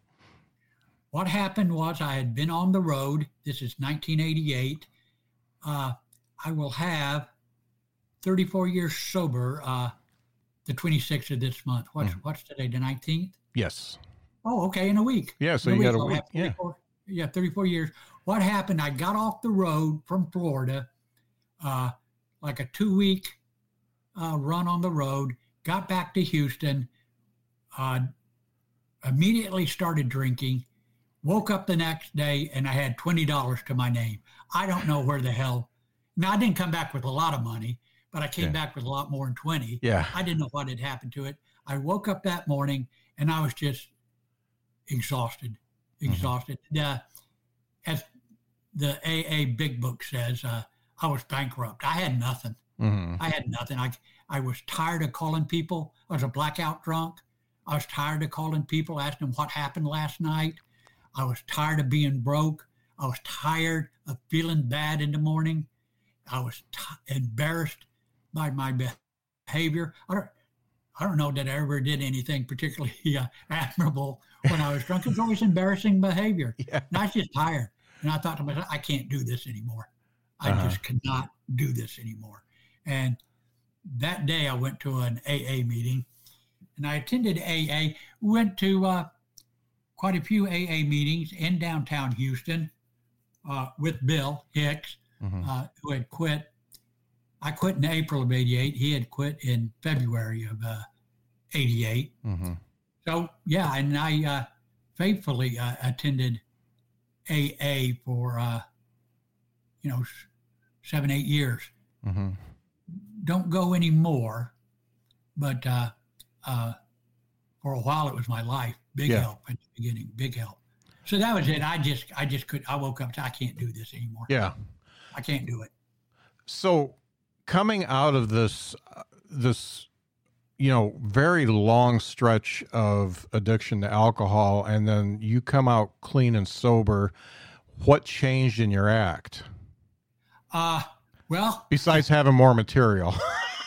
S3: What happened was I had been on the road. This is 1988. Uh, I will have 34 years sober. Uh, the 26th of this month. What's what's today? The 19th.
S2: Yes.
S3: Oh, okay, in a week.
S2: Yeah. So
S3: In
S2: you got a week. Yeah.
S3: 34 yeah, 34 years. What happened? I got off the road from Florida, uh, like a two week uh, run on the road, got back to Houston, uh, immediately started drinking, woke up the next day, and I had $20 to my name. I don't know where the hell. Now, I didn't come back with a lot of money, but I came
S2: Yeah.
S3: back with a lot more than 20.
S2: Yeah.
S3: I didn't know what had happened to it. I woke up that morning and I was just exhausted, exhausted. Uh, as the AA Big Book says, uh, I was bankrupt. I had nothing.
S2: hmm
S3: I had nothing. I I was tired of calling people. I was a blackout drunk. I was tired of calling people, asking them what happened last night. I was tired of being broke. I was tired of feeling bad in the morning. I was t- embarrassed by my behavior. I don't, I don't know that I ever did anything particularly uh, admirable when I was drunk. It was always embarrassing behavior.
S2: Yeah.
S3: And I was just tired. And I thought to myself, I can't do this anymore. I
S2: Uh-huh.
S3: just cannot do this anymore. And that day I went to an AA meeting and I attended AA, went to uh, quite a few AA meetings in downtown Houston uh, with Bill Hicks,
S2: hmm
S3: uh, who had quit. I quit in April of 88. He had quit in February of uh, 88.
S2: hmm
S3: So, yeah, and I uh, faithfully uh, attended AA for, uh, you know, seven, eight years.
S2: hmm
S3: Don't go anymore, but uh, uh, for a while it was my life. Big
S2: Yeah.
S3: help at the beginning, big help. So that was it. I just, I just could. I woke up. To, I can't do this anymore.
S2: Yeah.
S3: I can't do it.
S2: So coming out of this uh, this you know very long stretch of addiction to alcohol and then you come out clean and sober what changed in your act
S3: Uh, well,
S2: besides having more material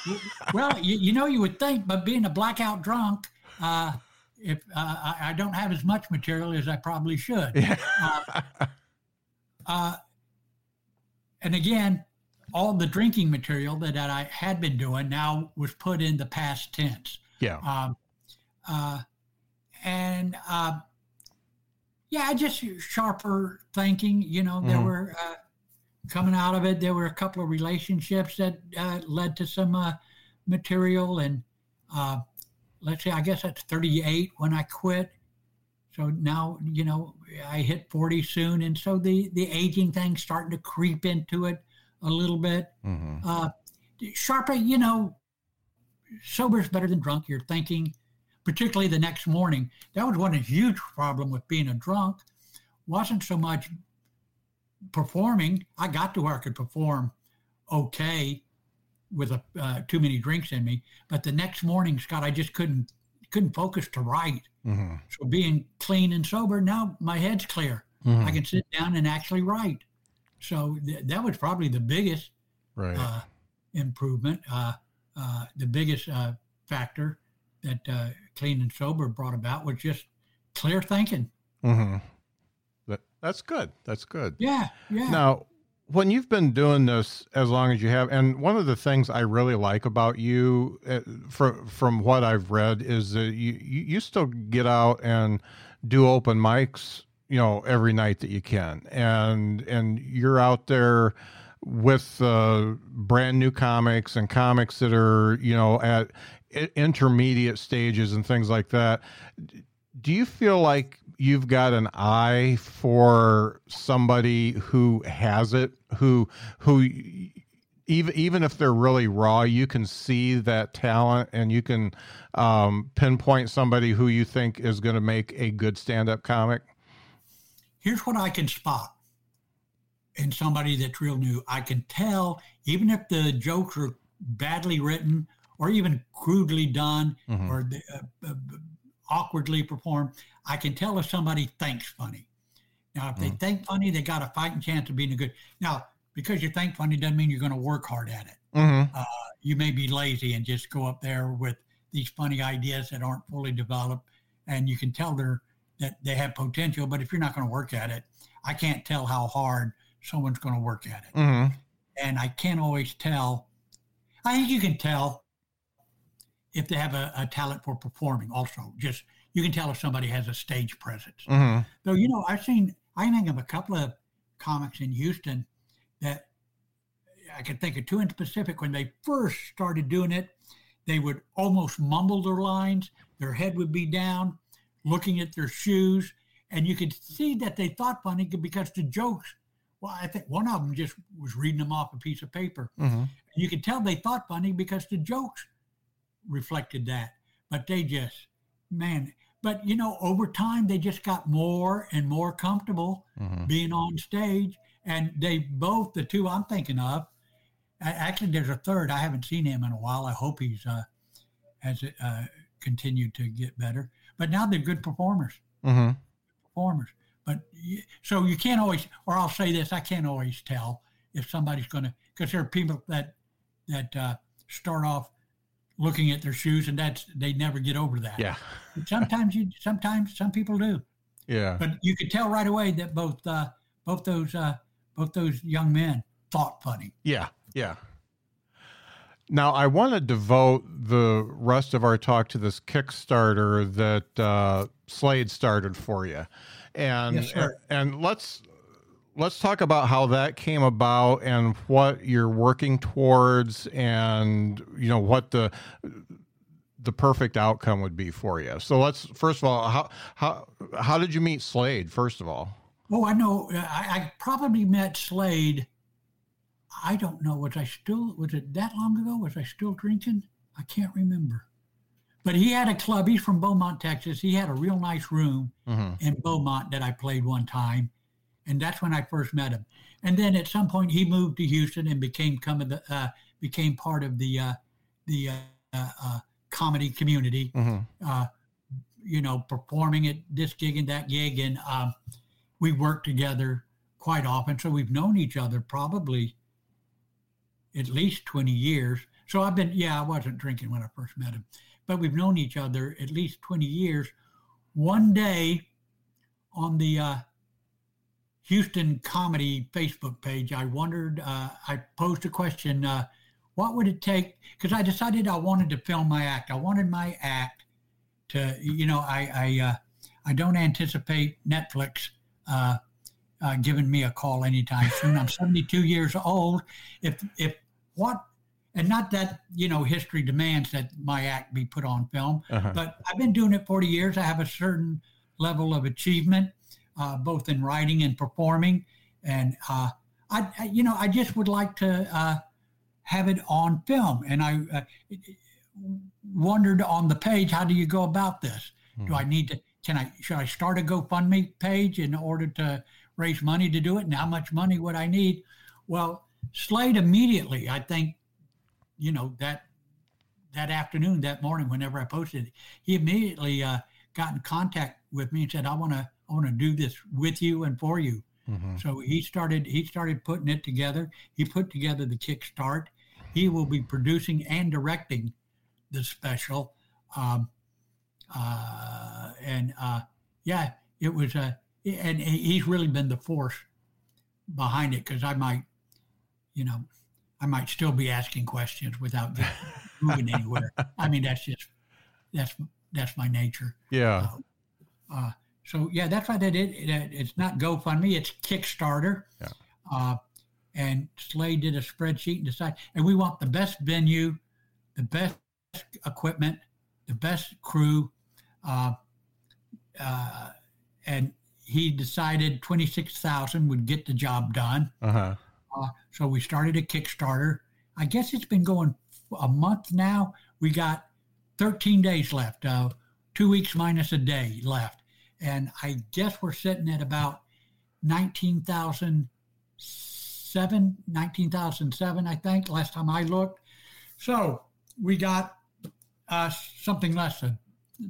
S3: well, you, you know, you would think, but being a blackout drunk, uh, if uh, I, I don't have as much material as I probably should. Uh, uh, and again, all the drinking material that, that I had been doing now was put in the past tense.
S2: yeah
S3: Um, uh, and uh, yeah, just sharper thinking. You know, there
S2: Mhm.
S3: were uh, coming out of it. There were a couple of relationships that uh, led to some uh, material, and uh, let's say I guess that's 38 when I quit. So now you know I hit 40 soon, and so the the aging thing's starting to creep into it a little bit
S2: hmm
S3: uh, sharper, you know, sober is better than drunk. You're thinking, particularly the next morning. That was one huge problem with being a drunk. Wasn't so much performing. I got to where I could perform okay with a, uh, too many drinks in me, but the next morning, Scott, I just couldn't couldn't focus to write.
S2: hmm
S3: So being clean and sober, now my head's clear.
S2: hmm
S3: I can sit down and actually write. So th- that was probably the biggest
S2: right
S3: uh, improvement. Uh, uh, the biggest uh, factor that uh, clean and sober brought about was just clear thinking.
S2: hmm that, that's good that's good
S3: Yeah, yeah.
S2: Now, when you've been doing this as long as you have, and one of the things I really like about you, uh, from from what I've read, is that you you still get out and do open mics, you know, every night that you can, and and you're out there with uh, brand new comics and comics that are you know at intermediate stages and things like that. Do you feel like you've got an eye for somebody who has it, who who even even if they're really raw, you can see that talent and you can um, pinpoint somebody who you think is going to make a good stand-up comic.
S3: Here's what I can spot in somebody that's real new. I can tell even if the jokes are badly written or even crudely done mm-hmm. or uh, uh, awkwardly perform. I can tell if somebody thinks funny. Now, if they mm. think funny, they got a fighting chance of being a good. Now, because you think funny doesn't mean you're going to work hard at it. Mm-hmm. Uh, you may be lazy and just go up there with these funny ideas that aren't fully developed, and you can tell they're that they have potential. But if you're not going to work at it, I can't tell how hard someone's going to work at it. Mm-hmm. And I can't always tell. I think you can tell if they have a, a, talent for performing also just you can tell if somebody has a stage presence mm-hmm. so you know i've seen i think of a couple of comics in houston that i can think of two in specific when they first started doing it they would almost mumble their lines their head would be down looking at their shoes and you could see that they thought funny because the jokes well i think one of them just was reading them off a piece of paper mm-hmm. you could tell they thought funny because the jokes reflected that. But they just, man, but you know, over time they just got more and more comfortable mm-hmm. being on stage. And they both, the two I'm thinking of, actually, there's a third. I haven't seen him in a while. I hope he's uh, has uh, continued to get better. But now they're good performers. Mm-hmm. Performers. But so you can't always, or I'll say this: I can't always tell if somebody's going to, because there are people that that uh, start off looking at their shoes, and that's they never get over that.
S2: Yeah.
S3: sometimes you, sometimes some people do.
S2: Yeah.
S3: But you could tell right away that both uh, both those uh, both those young men thought funny.
S2: Yeah. Yeah. Now, I want to devote the rest of our talk to this Kickstarter that uh, Slade started for you, and yes, and let's let's talk about how that came about and what you're working towards and you know what the the perfect outcome would be for you. So let's first of all how how how did you meet slade first of all?
S3: Oh i know. I, I probably met slade i don't know was i still was it that long ago? Was i still drinking? I can't remember. But he had a club. He's from beaumont texas. He had a real nice room mm-hmm. in beaumont that i played one time and that's when I first met him. And then at some point, he moved to Houston and became the, uh, became part of the uh, the uh, uh comedy community. Mm-hmm. Uh, you know, performing at this gig and that gig, and um, we worked together quite often. So we've known each other probably at least twenty years. So I've been, yeah, I wasn't drinking when I first met him, but we've known each other at least twenty years. One day, on the uh, Houston Comedy Facebook page, I wondered, uh, I posed a question, uh, what would it take? Because I decided I wanted to film my act. I wanted my act to, you know, I I, uh, I don't anticipate Netflix uh, uh, giving me a call anytime soon. I'm 72 years old. If if what and not that you know history demands that my act be put on film, uh-huh. but I've been doing it 40 years. I have a certain level of achievement uh, both in writing and performing. And uh, I, I, you know, I just would like to uh, have it on film. And I uh, wondered on the page, how do you go about this? Mm-hmm. Do I need to? Can I? Should I start a GoFundMe page in order to raise money to do it? And how much money would I need? Well, Slade immediately, I think, you know that that afternoon, that morning, whenever I posted it, he immediately uh, got in contact with me and said, "I want to I want to do this with you and for you. Mm-hmm. So he started he started putting it together. He put together the kickstart. He will be producing and directing the special. Um, uh, and uh, yeah, it was a and he's really been the force behind it because I might you know, I might still be asking questions without moving anywhere. I mean, that's just that's that's my nature.
S2: Yeah.
S3: Uh, uh, so yeah, that's why they did. It, it's not GoFundMe; it's Kickstarter.
S2: Yeah.
S3: Uh, and Slade did a spreadsheet and decided, and we want the best venue, the best equipment, the best crew, uh, uh, and he decided twenty six thousand would get the job done.
S2: Uh-huh.
S3: Uh, so we started a Kickstarter. I guess it's been going a month now. We got 13 days left, uh, two weeks minus a day left. And I guess we're sitting at about 19,007, 19,007, I think, last time I looked. So we got uh, something less than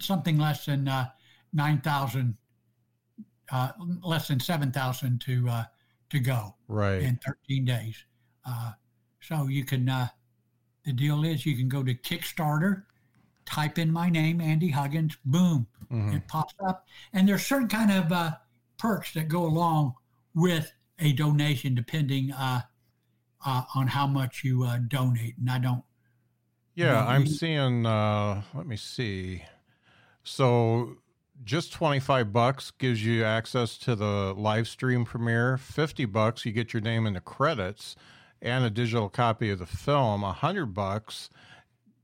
S3: something less than uh, 9,000, uh, less than 7,000 to uh, to go
S2: Right.
S3: in 13 days. Uh, so you can, uh, the deal is you can go to Kickstarter, type in my name, Andy Huggins, boom,
S2: Mhm.
S3: it pops up. And there's certain kind of uh, perks that go along with a donation, depending uh, uh, on how much you uh, donate. And I don't,
S2: Yeah, I'm seeing uh let me see. So just 25 bucks gives you access to the live stream premiere. 50 bucks you get your name in the credits and a digital copy of the film. 100 bucks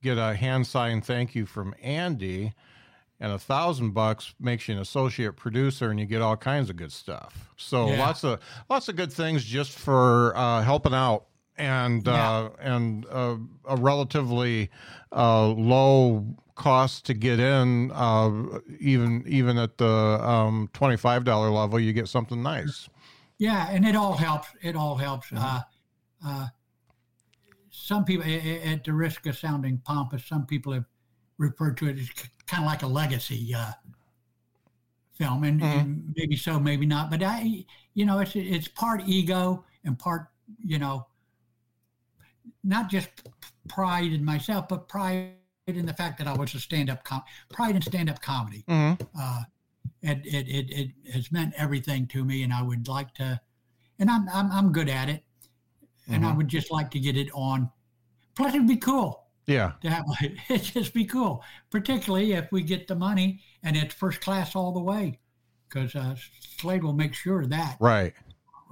S2: get a hand signed thank you from Andy and a thousand bucks makes you an associate producer and you get all kinds of good stuff so
S3: Yeah.
S2: lots of lots of good things just for uh, helping out and uh, and uh, a relatively uh, low cost to get in uh, even even at the um, $25 level you get something nice
S3: yeah, and it all helps. It all helps. Uh, uh, some people, at the risk of sounding pompous, some people have referred to it as kind of like a legacy uh, film, and, and maybe so, maybe not. But I, you know, it's it's part ego and part, you know, not just pride in myself, but pride in the fact that I was a stand-up com- pride in stand-up comedy.
S2: mm-hmm.
S3: Uh, it, it, it, it has meant everything to me, and I would like to, and I'm I'm, I'm good at it, and I
S2: Mhm.
S3: would just like to get it on. Plus, it'd be cool
S2: yeah
S3: to have it. It'd just be cool, particularly if we get the money and it's first class all the way, because uh, Slade will make sure of that.
S2: right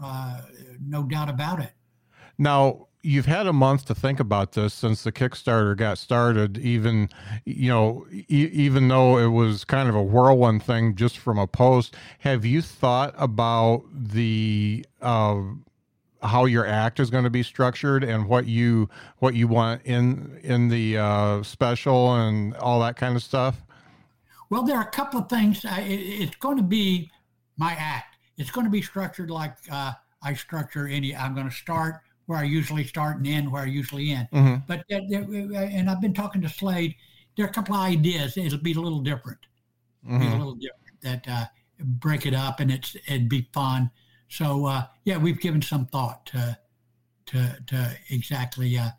S3: Uh, no doubt about it.
S2: Now, you've had a month to think about this since the Kickstarter got started, even, you know, e- even though it was kind of a whirlwind thing just from a post. Have you thought about the, uh, how your act is going to be structured and what you what you want in in the uh, special and all that kind of stuff?
S3: Well, there are a couple of things. I, it's going to be my act. It's going to be structured like uh, I structure any. I'm going to start where I usually start and end where I usually end.
S2: Mhm.
S3: But there, and I've been talking to Slade. There are a couple of ideas. It'll be a little different. Be a
S2: Mhm.
S3: little different. That uh, break it up and it's it'd be fun. So uh, yeah, we've given some thought to to to exactly uh,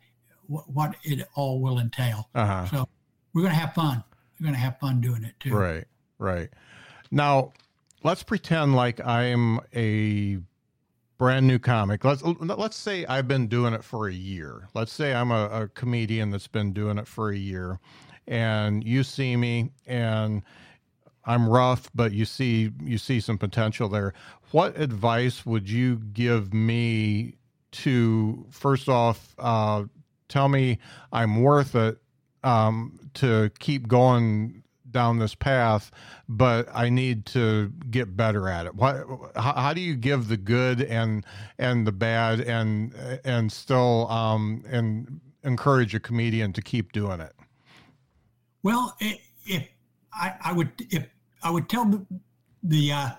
S3: what, what it all will entail.
S2: Uh-huh.
S3: So we're going to have fun. We're going to have fun doing it too.
S2: Right, right. Now, let's pretend like I'm a brand new comic. Let's let's say I've been doing it for a year. Let's say I'm a, a comedian that's been doing it for a year, and you see me and I'm rough, but you see you see some potential there. What advice would you give me to first off uh, tell me I'm worth it um, to keep going down this path, but I need to get better at it. What, how, how do you give the good and and the bad and and still um, and encourage a comedian to keep doing it?
S3: Well, if I, I would, if I would tell the the, uh,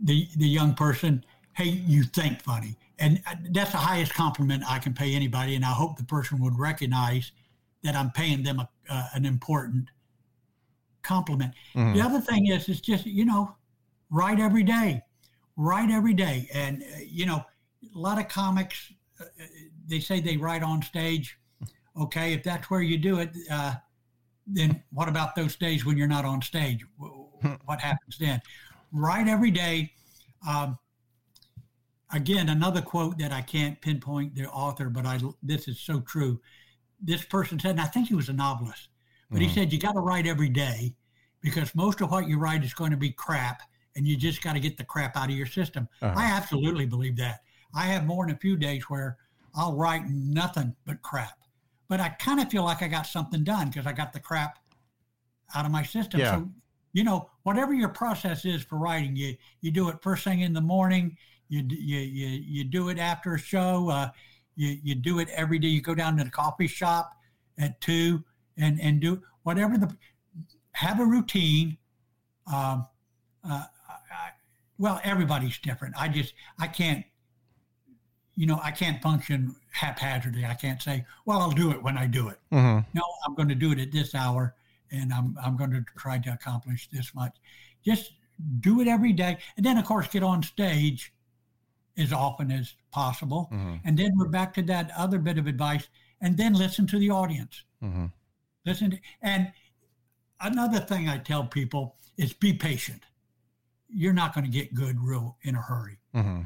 S3: the the young person, "Hey, you think funny," and uh, that's the highest compliment I can pay anybody, and I hope the person would recognize that I'm paying them a, uh, an important compliment.
S2: Mhm.
S3: The other thing is, is just you know, write every day, write every day, and uh, you know, a lot of comics uh, uh, they say they write on stage. Okay, if that's where you do it, uh, then what about those days when you're not on stage? Wh- What happens then? Write every day. Um, again, another quote that I can't pinpoint the author, but I this is so true. This person said, and I think he was a novelist, but mm-hmm. he said you got to write every day because most of what you write is going to be crap, and you just got to get the crap out of your system. Uh-huh. I absolutely believe that. I have more than a few days where I'll write nothing but crap, but I kind of feel like I got something done because I got the crap out of my system. Yeah. So, you know, whatever your process is for writing, you you do it first thing in the morning. You you you, you do it after a show. Uh, you you do it every day. You go down to the coffee shop at two and and do whatever the have a routine. Um, uh, I, well, everybody's different. I just I can't you know, I can't function haphazardly. I can't say, well, I'll do it when I do it. Mm-hmm. No, I'm going to do it at this hour and I'm, I'm going to try to accomplish this much. Just do it every day. And then, of course, get on stage as often as possible. Mm-hmm. And then we're back to that other bit of advice. And then listen to the audience. Mm-hmm. Listen. To, and another thing I tell people is be patient. You're not going to get good real in a hurry. Mm-hmm.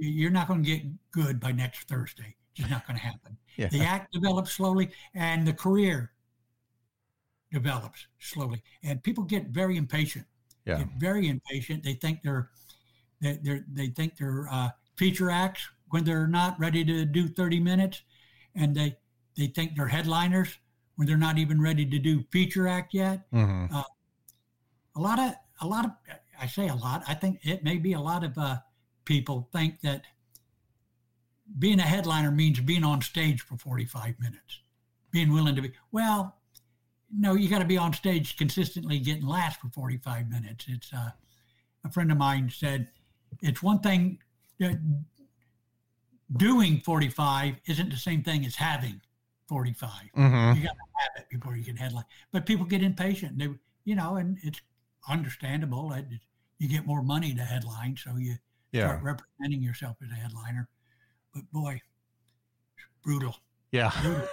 S3: You're not going to get good by next Thursday. It's just not going to happen. Yeah. The act develops slowly, and the career develops slowly. And people get very impatient. Yeah. Get very impatient. They think they're they they they think they're uh, feature acts when they're not ready to do 30 minutes, and they they think they're headliners when they're not even ready to do feature act yet. Mm-hmm. Uh, a lot of a lot of I say a lot. I think it may be a lot of uh, people think that being a headliner means being on stage for 45 minutes, being willing to be well no, you got to be on stage consistently getting last for 45 minutes. It's uh, a friend of mine said it's one thing doing 45 isn't the same thing as having 45. Mm-hmm. You got to have it before you can headline. But people get impatient. They, you know, and it's understandable. That you get more money to headline, so you yeah. start representing yourself as a headliner. But boy, brutal.
S2: Yeah.
S3: Brutal.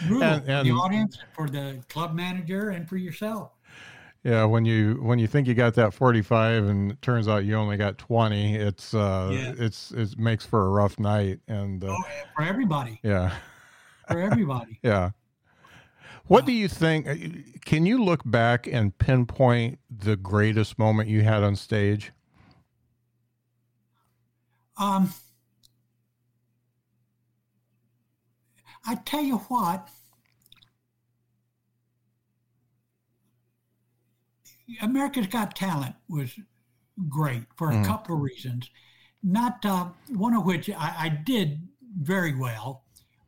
S3: And, and, the audience, for the club manager, and for yourself.
S2: Yeah, when you when you think you got that forty five, and it turns out you only got twenty, it's uh, yeah. it's it makes for a rough night, and uh, oh,
S3: for everybody.
S2: Yeah,
S3: for everybody.
S2: yeah. What do you think? Uh, can you look back and pinpoint the greatest moment you had on stage?
S3: Um, I tell you what, America's Got Talent was great for a mm. couple of reasons. Not uh, one of which I, I did very well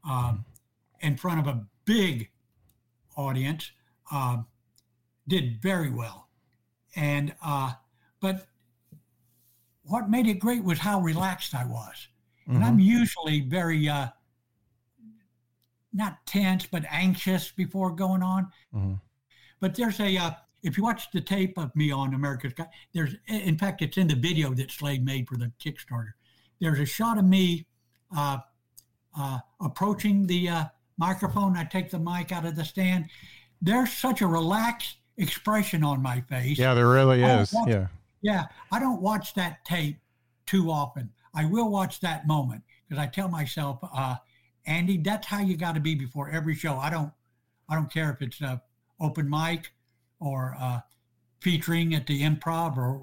S3: um, in front of a big audience. Uh, did very well, and uh, but what made it great was how relaxed I was. Mm-hmm. And I'm mm-hmm. usually very uh, not tense, but anxious before going on. Mm-hmm. But there's a, uh, if you watch the tape of me on America's Got, there's, in fact, it's in the video that Slade made for the Kickstarter. There's a shot of me uh, uh, approaching the uh, microphone. I take the mic out of the stand. There's such a relaxed expression on my face.
S2: Yeah, there really is.
S3: Watch,
S2: yeah.
S3: Yeah. I don't watch that tape too often. I will watch that moment because I tell myself, uh, Andy, that's how you got to be before every show. I don't, I don't care if it's a open mic or uh, featuring at the improv or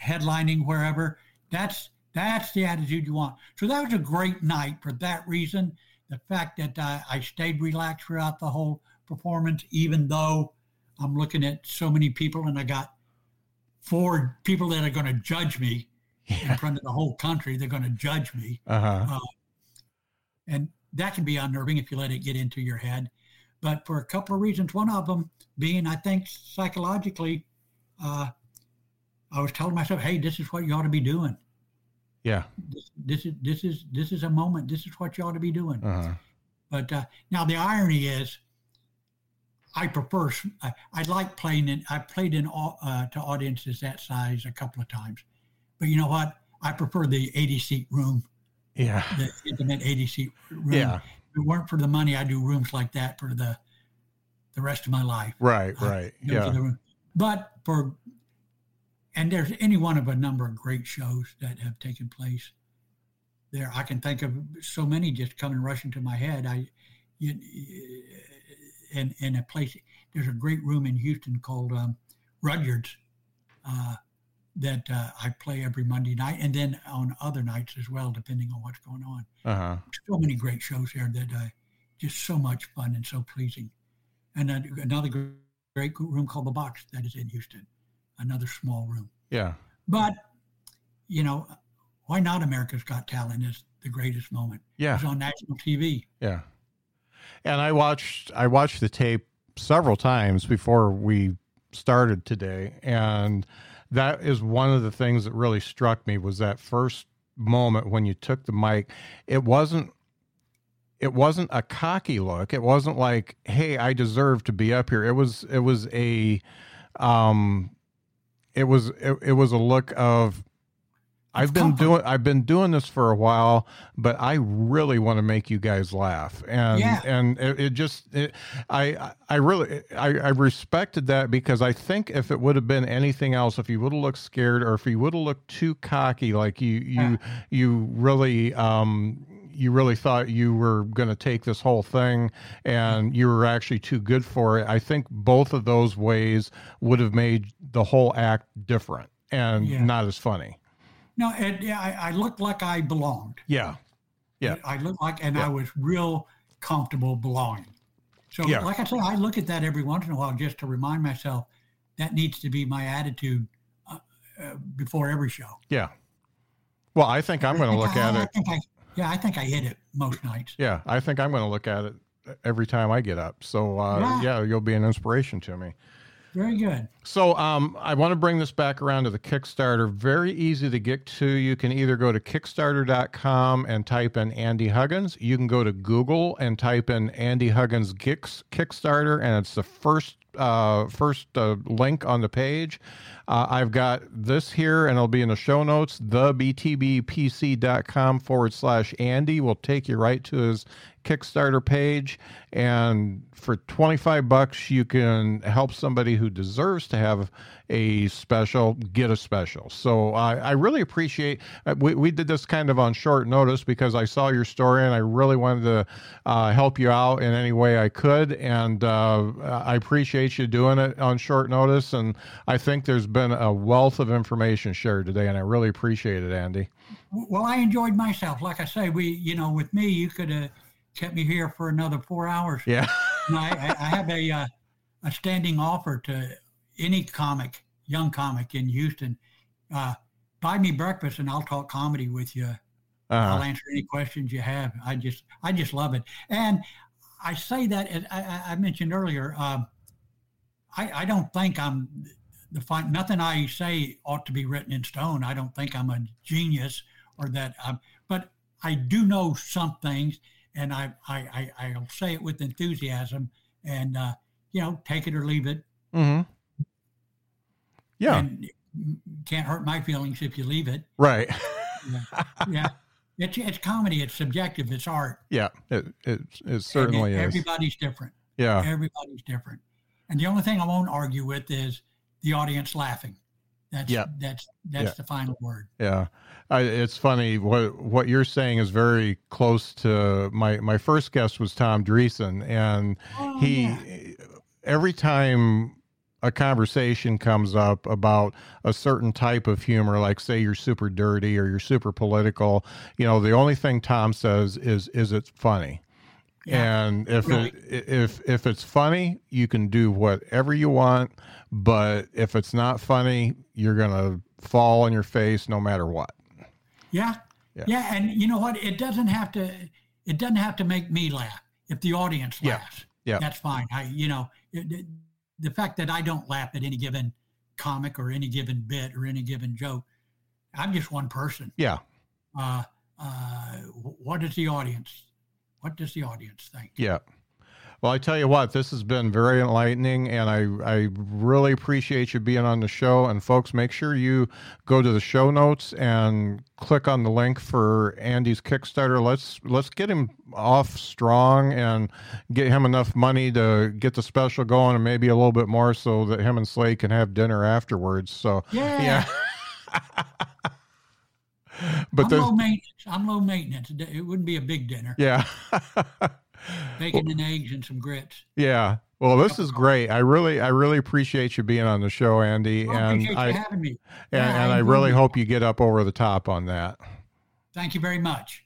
S3: headlining wherever. That's that's the attitude you want. So that was a great night for that reason. The fact that uh, I stayed relaxed throughout the whole performance, even though I'm looking at so many people and I got four people that are going to judge me yeah. in front of the whole country. They're going to judge me. Uh-huh. Uh, and that can be unnerving if you let it get into your head. But for a couple of reasons, one of them being, I think, psychologically, uh, I was telling myself, "Hey, this is what you ought to be doing."
S2: Yeah.
S3: This, this is this is this is a moment. This is what you ought to be doing. Uh-huh. But uh, now the irony is, I prefer. I, I like playing in. I played in uh, to audiences that size a couple of times, but you know what? I prefer the 80 seat room
S2: yeah.
S3: The intimate 80 seat room.
S2: Yeah.
S3: If it weren't for the money, I'd do rooms like that for the the rest of my life.
S2: Right, uh, right. Yeah.
S3: But for and there's any one of a number of great shows that have taken place there I can think of so many just coming rushing to my head. I, you, in in a place there's a great room in Houston called um, Rudyard's uh, that uh, I play every Monday night, and then on other nights as well, depending on what's going on.
S2: Uh-huh.
S3: So many great shows here that uh, just so much fun and so pleasing. And uh, another great room called the Box that is in Houston, another small room.
S2: Yeah.
S3: But you know, why not America's Got Talent is the greatest moment.
S2: Yeah.
S3: It's on national TV.
S2: Yeah. And I watched I watched the tape several times before we started today and that is one of the things that really struck me was that first moment when you took the mic. It wasn't it wasn't a cocky look. It wasn't like hey i deserve to be up here. It was it was a um it was it, it was a look of I've been doing I've been doing this for a while, but I really want to make you guys laugh, and
S3: Yeah.
S2: and it, it just it, I I really I, I respected that because I think if it would have been anything else, if you would have looked scared or if you would have looked too cocky, like you you
S3: Yeah.
S2: you really um you really thought you were going to take this whole thing and you were actually too good for it. I think both of those ways would have made the whole act different and
S3: Yeah.
S2: not as funny.
S3: No, it, yeah, I, I looked like I belonged.
S2: Yeah. Yeah.
S3: I looked like, and
S2: Yeah.
S3: I was real comfortable belonging. So,
S2: Yeah.
S3: like I said, I look at that every once in a while just to remind myself that needs to be my attitude uh, uh, before every show.
S2: Yeah. Well, I think I'm going to look at
S3: I
S2: it.
S3: I, yeah, I think I hit it most nights.
S2: Yeah, I think I'm going to look at it every time I get up. So, uh,
S3: Yeah.
S2: yeah, you'll be an inspiration to me.
S3: Very good.
S2: So, um, I want to bring this back around to the Kickstarter. Very easy to get to. You can either go to Kickstarter.com and type in Andy Huggins. You can go to Google and type in Andy Huggins Kicks, Kickstarter, and it's the first uh, first uh, link on the page. Uh, I've got this here, and it'll be in the show notes. TheBTBPC.com forward slash Andy will take you right to his Kickstarter page. And for 25 bucks, you can help somebody who deserves to have a special get a special. So I I really appreciate uh, we, we did this kind of on short notice because I saw your story and I really wanted to uh, help you out in any way I could. And uh, I appreciate you doing it on short notice. And I think there's been a wealth of information shared today, and I really appreciate it, Andy.
S3: Well, I enjoyed myself. Like I say, we, you know, with me, you could kept me here for another four hours.
S2: Yeah.
S3: I, I have a uh, a standing offer to any comic, young comic in Houston. Uh, buy me breakfast, and I'll talk comedy with you. I'll
S2: Uh,
S3: answer any questions you have. I just I just love it, and I say that as I, I- I mentioned earlier. Um, I I don't think I'm the fine. Nothing I say ought to be written in stone. I don't think I'm a genius or that. I'm, but I do know some things, and I I, I I'll say it with enthusiasm, and uh, you know, take it or leave it.
S2: mhm. Yeah.
S3: And can't hurt my feelings if you leave it.
S2: right.
S3: Yeah. It's, it's comedy. It's subjective. It's art.
S2: Yeah. It it, it certainly is.
S3: Everybody's different.
S2: Yeah.
S3: Everybody's different. And the only thing I won't argue with is the audience laughing. That's
S2: Yeah.
S3: that's that's
S2: Yeah.
S3: the final word.
S2: Yeah, I, it's funny what what you're saying is very close to my my first guest was Tom Dreesen, and
S3: Oh,
S2: he
S3: yeah.
S2: every time a conversation comes up about a certain type of humor, like say you're super dirty or you're super political, you know, the only thing Tom says is is it funny.
S3: Yeah.
S2: And if
S3: Right.
S2: it if if it's funny, you can do whatever you want. But if it's not funny, you're gonna fall on your face no matter what.
S3: Yeah.
S2: Yeah.
S3: yeah. And you know what? It doesn't have to it doesn't have to make me laugh. If the audience
S2: Yeah.
S3: laughs,
S2: Yeah.
S3: that's fine. I you know, it, it- the fact that I don't laugh at any given comic or any given bit or any given joke, I'm just one person.
S2: Yeah,
S3: Uh, uh, what does the audience what does the audience think?
S2: yeah. Well, I tell you what, this has been very enlightening, and I I really appreciate you being on the show. And folks, make sure you go to the show notes and click on the link for Andy's Kickstarter. Let's let's get him off strong and get him enough money to get the special going, and maybe a little bit more, so that him and Slade can have dinner afterwards. So
S3: Yeah.
S2: yeah. but
S3: I'm low maintenance. I'm low maintenance. It wouldn't be a big dinner.
S2: yeah.
S3: Bacon and eggs and some grits.
S2: Yeah. Well, this is great. I really, I really appreciate you being on the show, Andy,
S3: Well,
S2: and I
S3: you having me.
S2: and,
S3: Yeah,
S2: and I really hope you get up over the top on that.
S3: Thank you very much.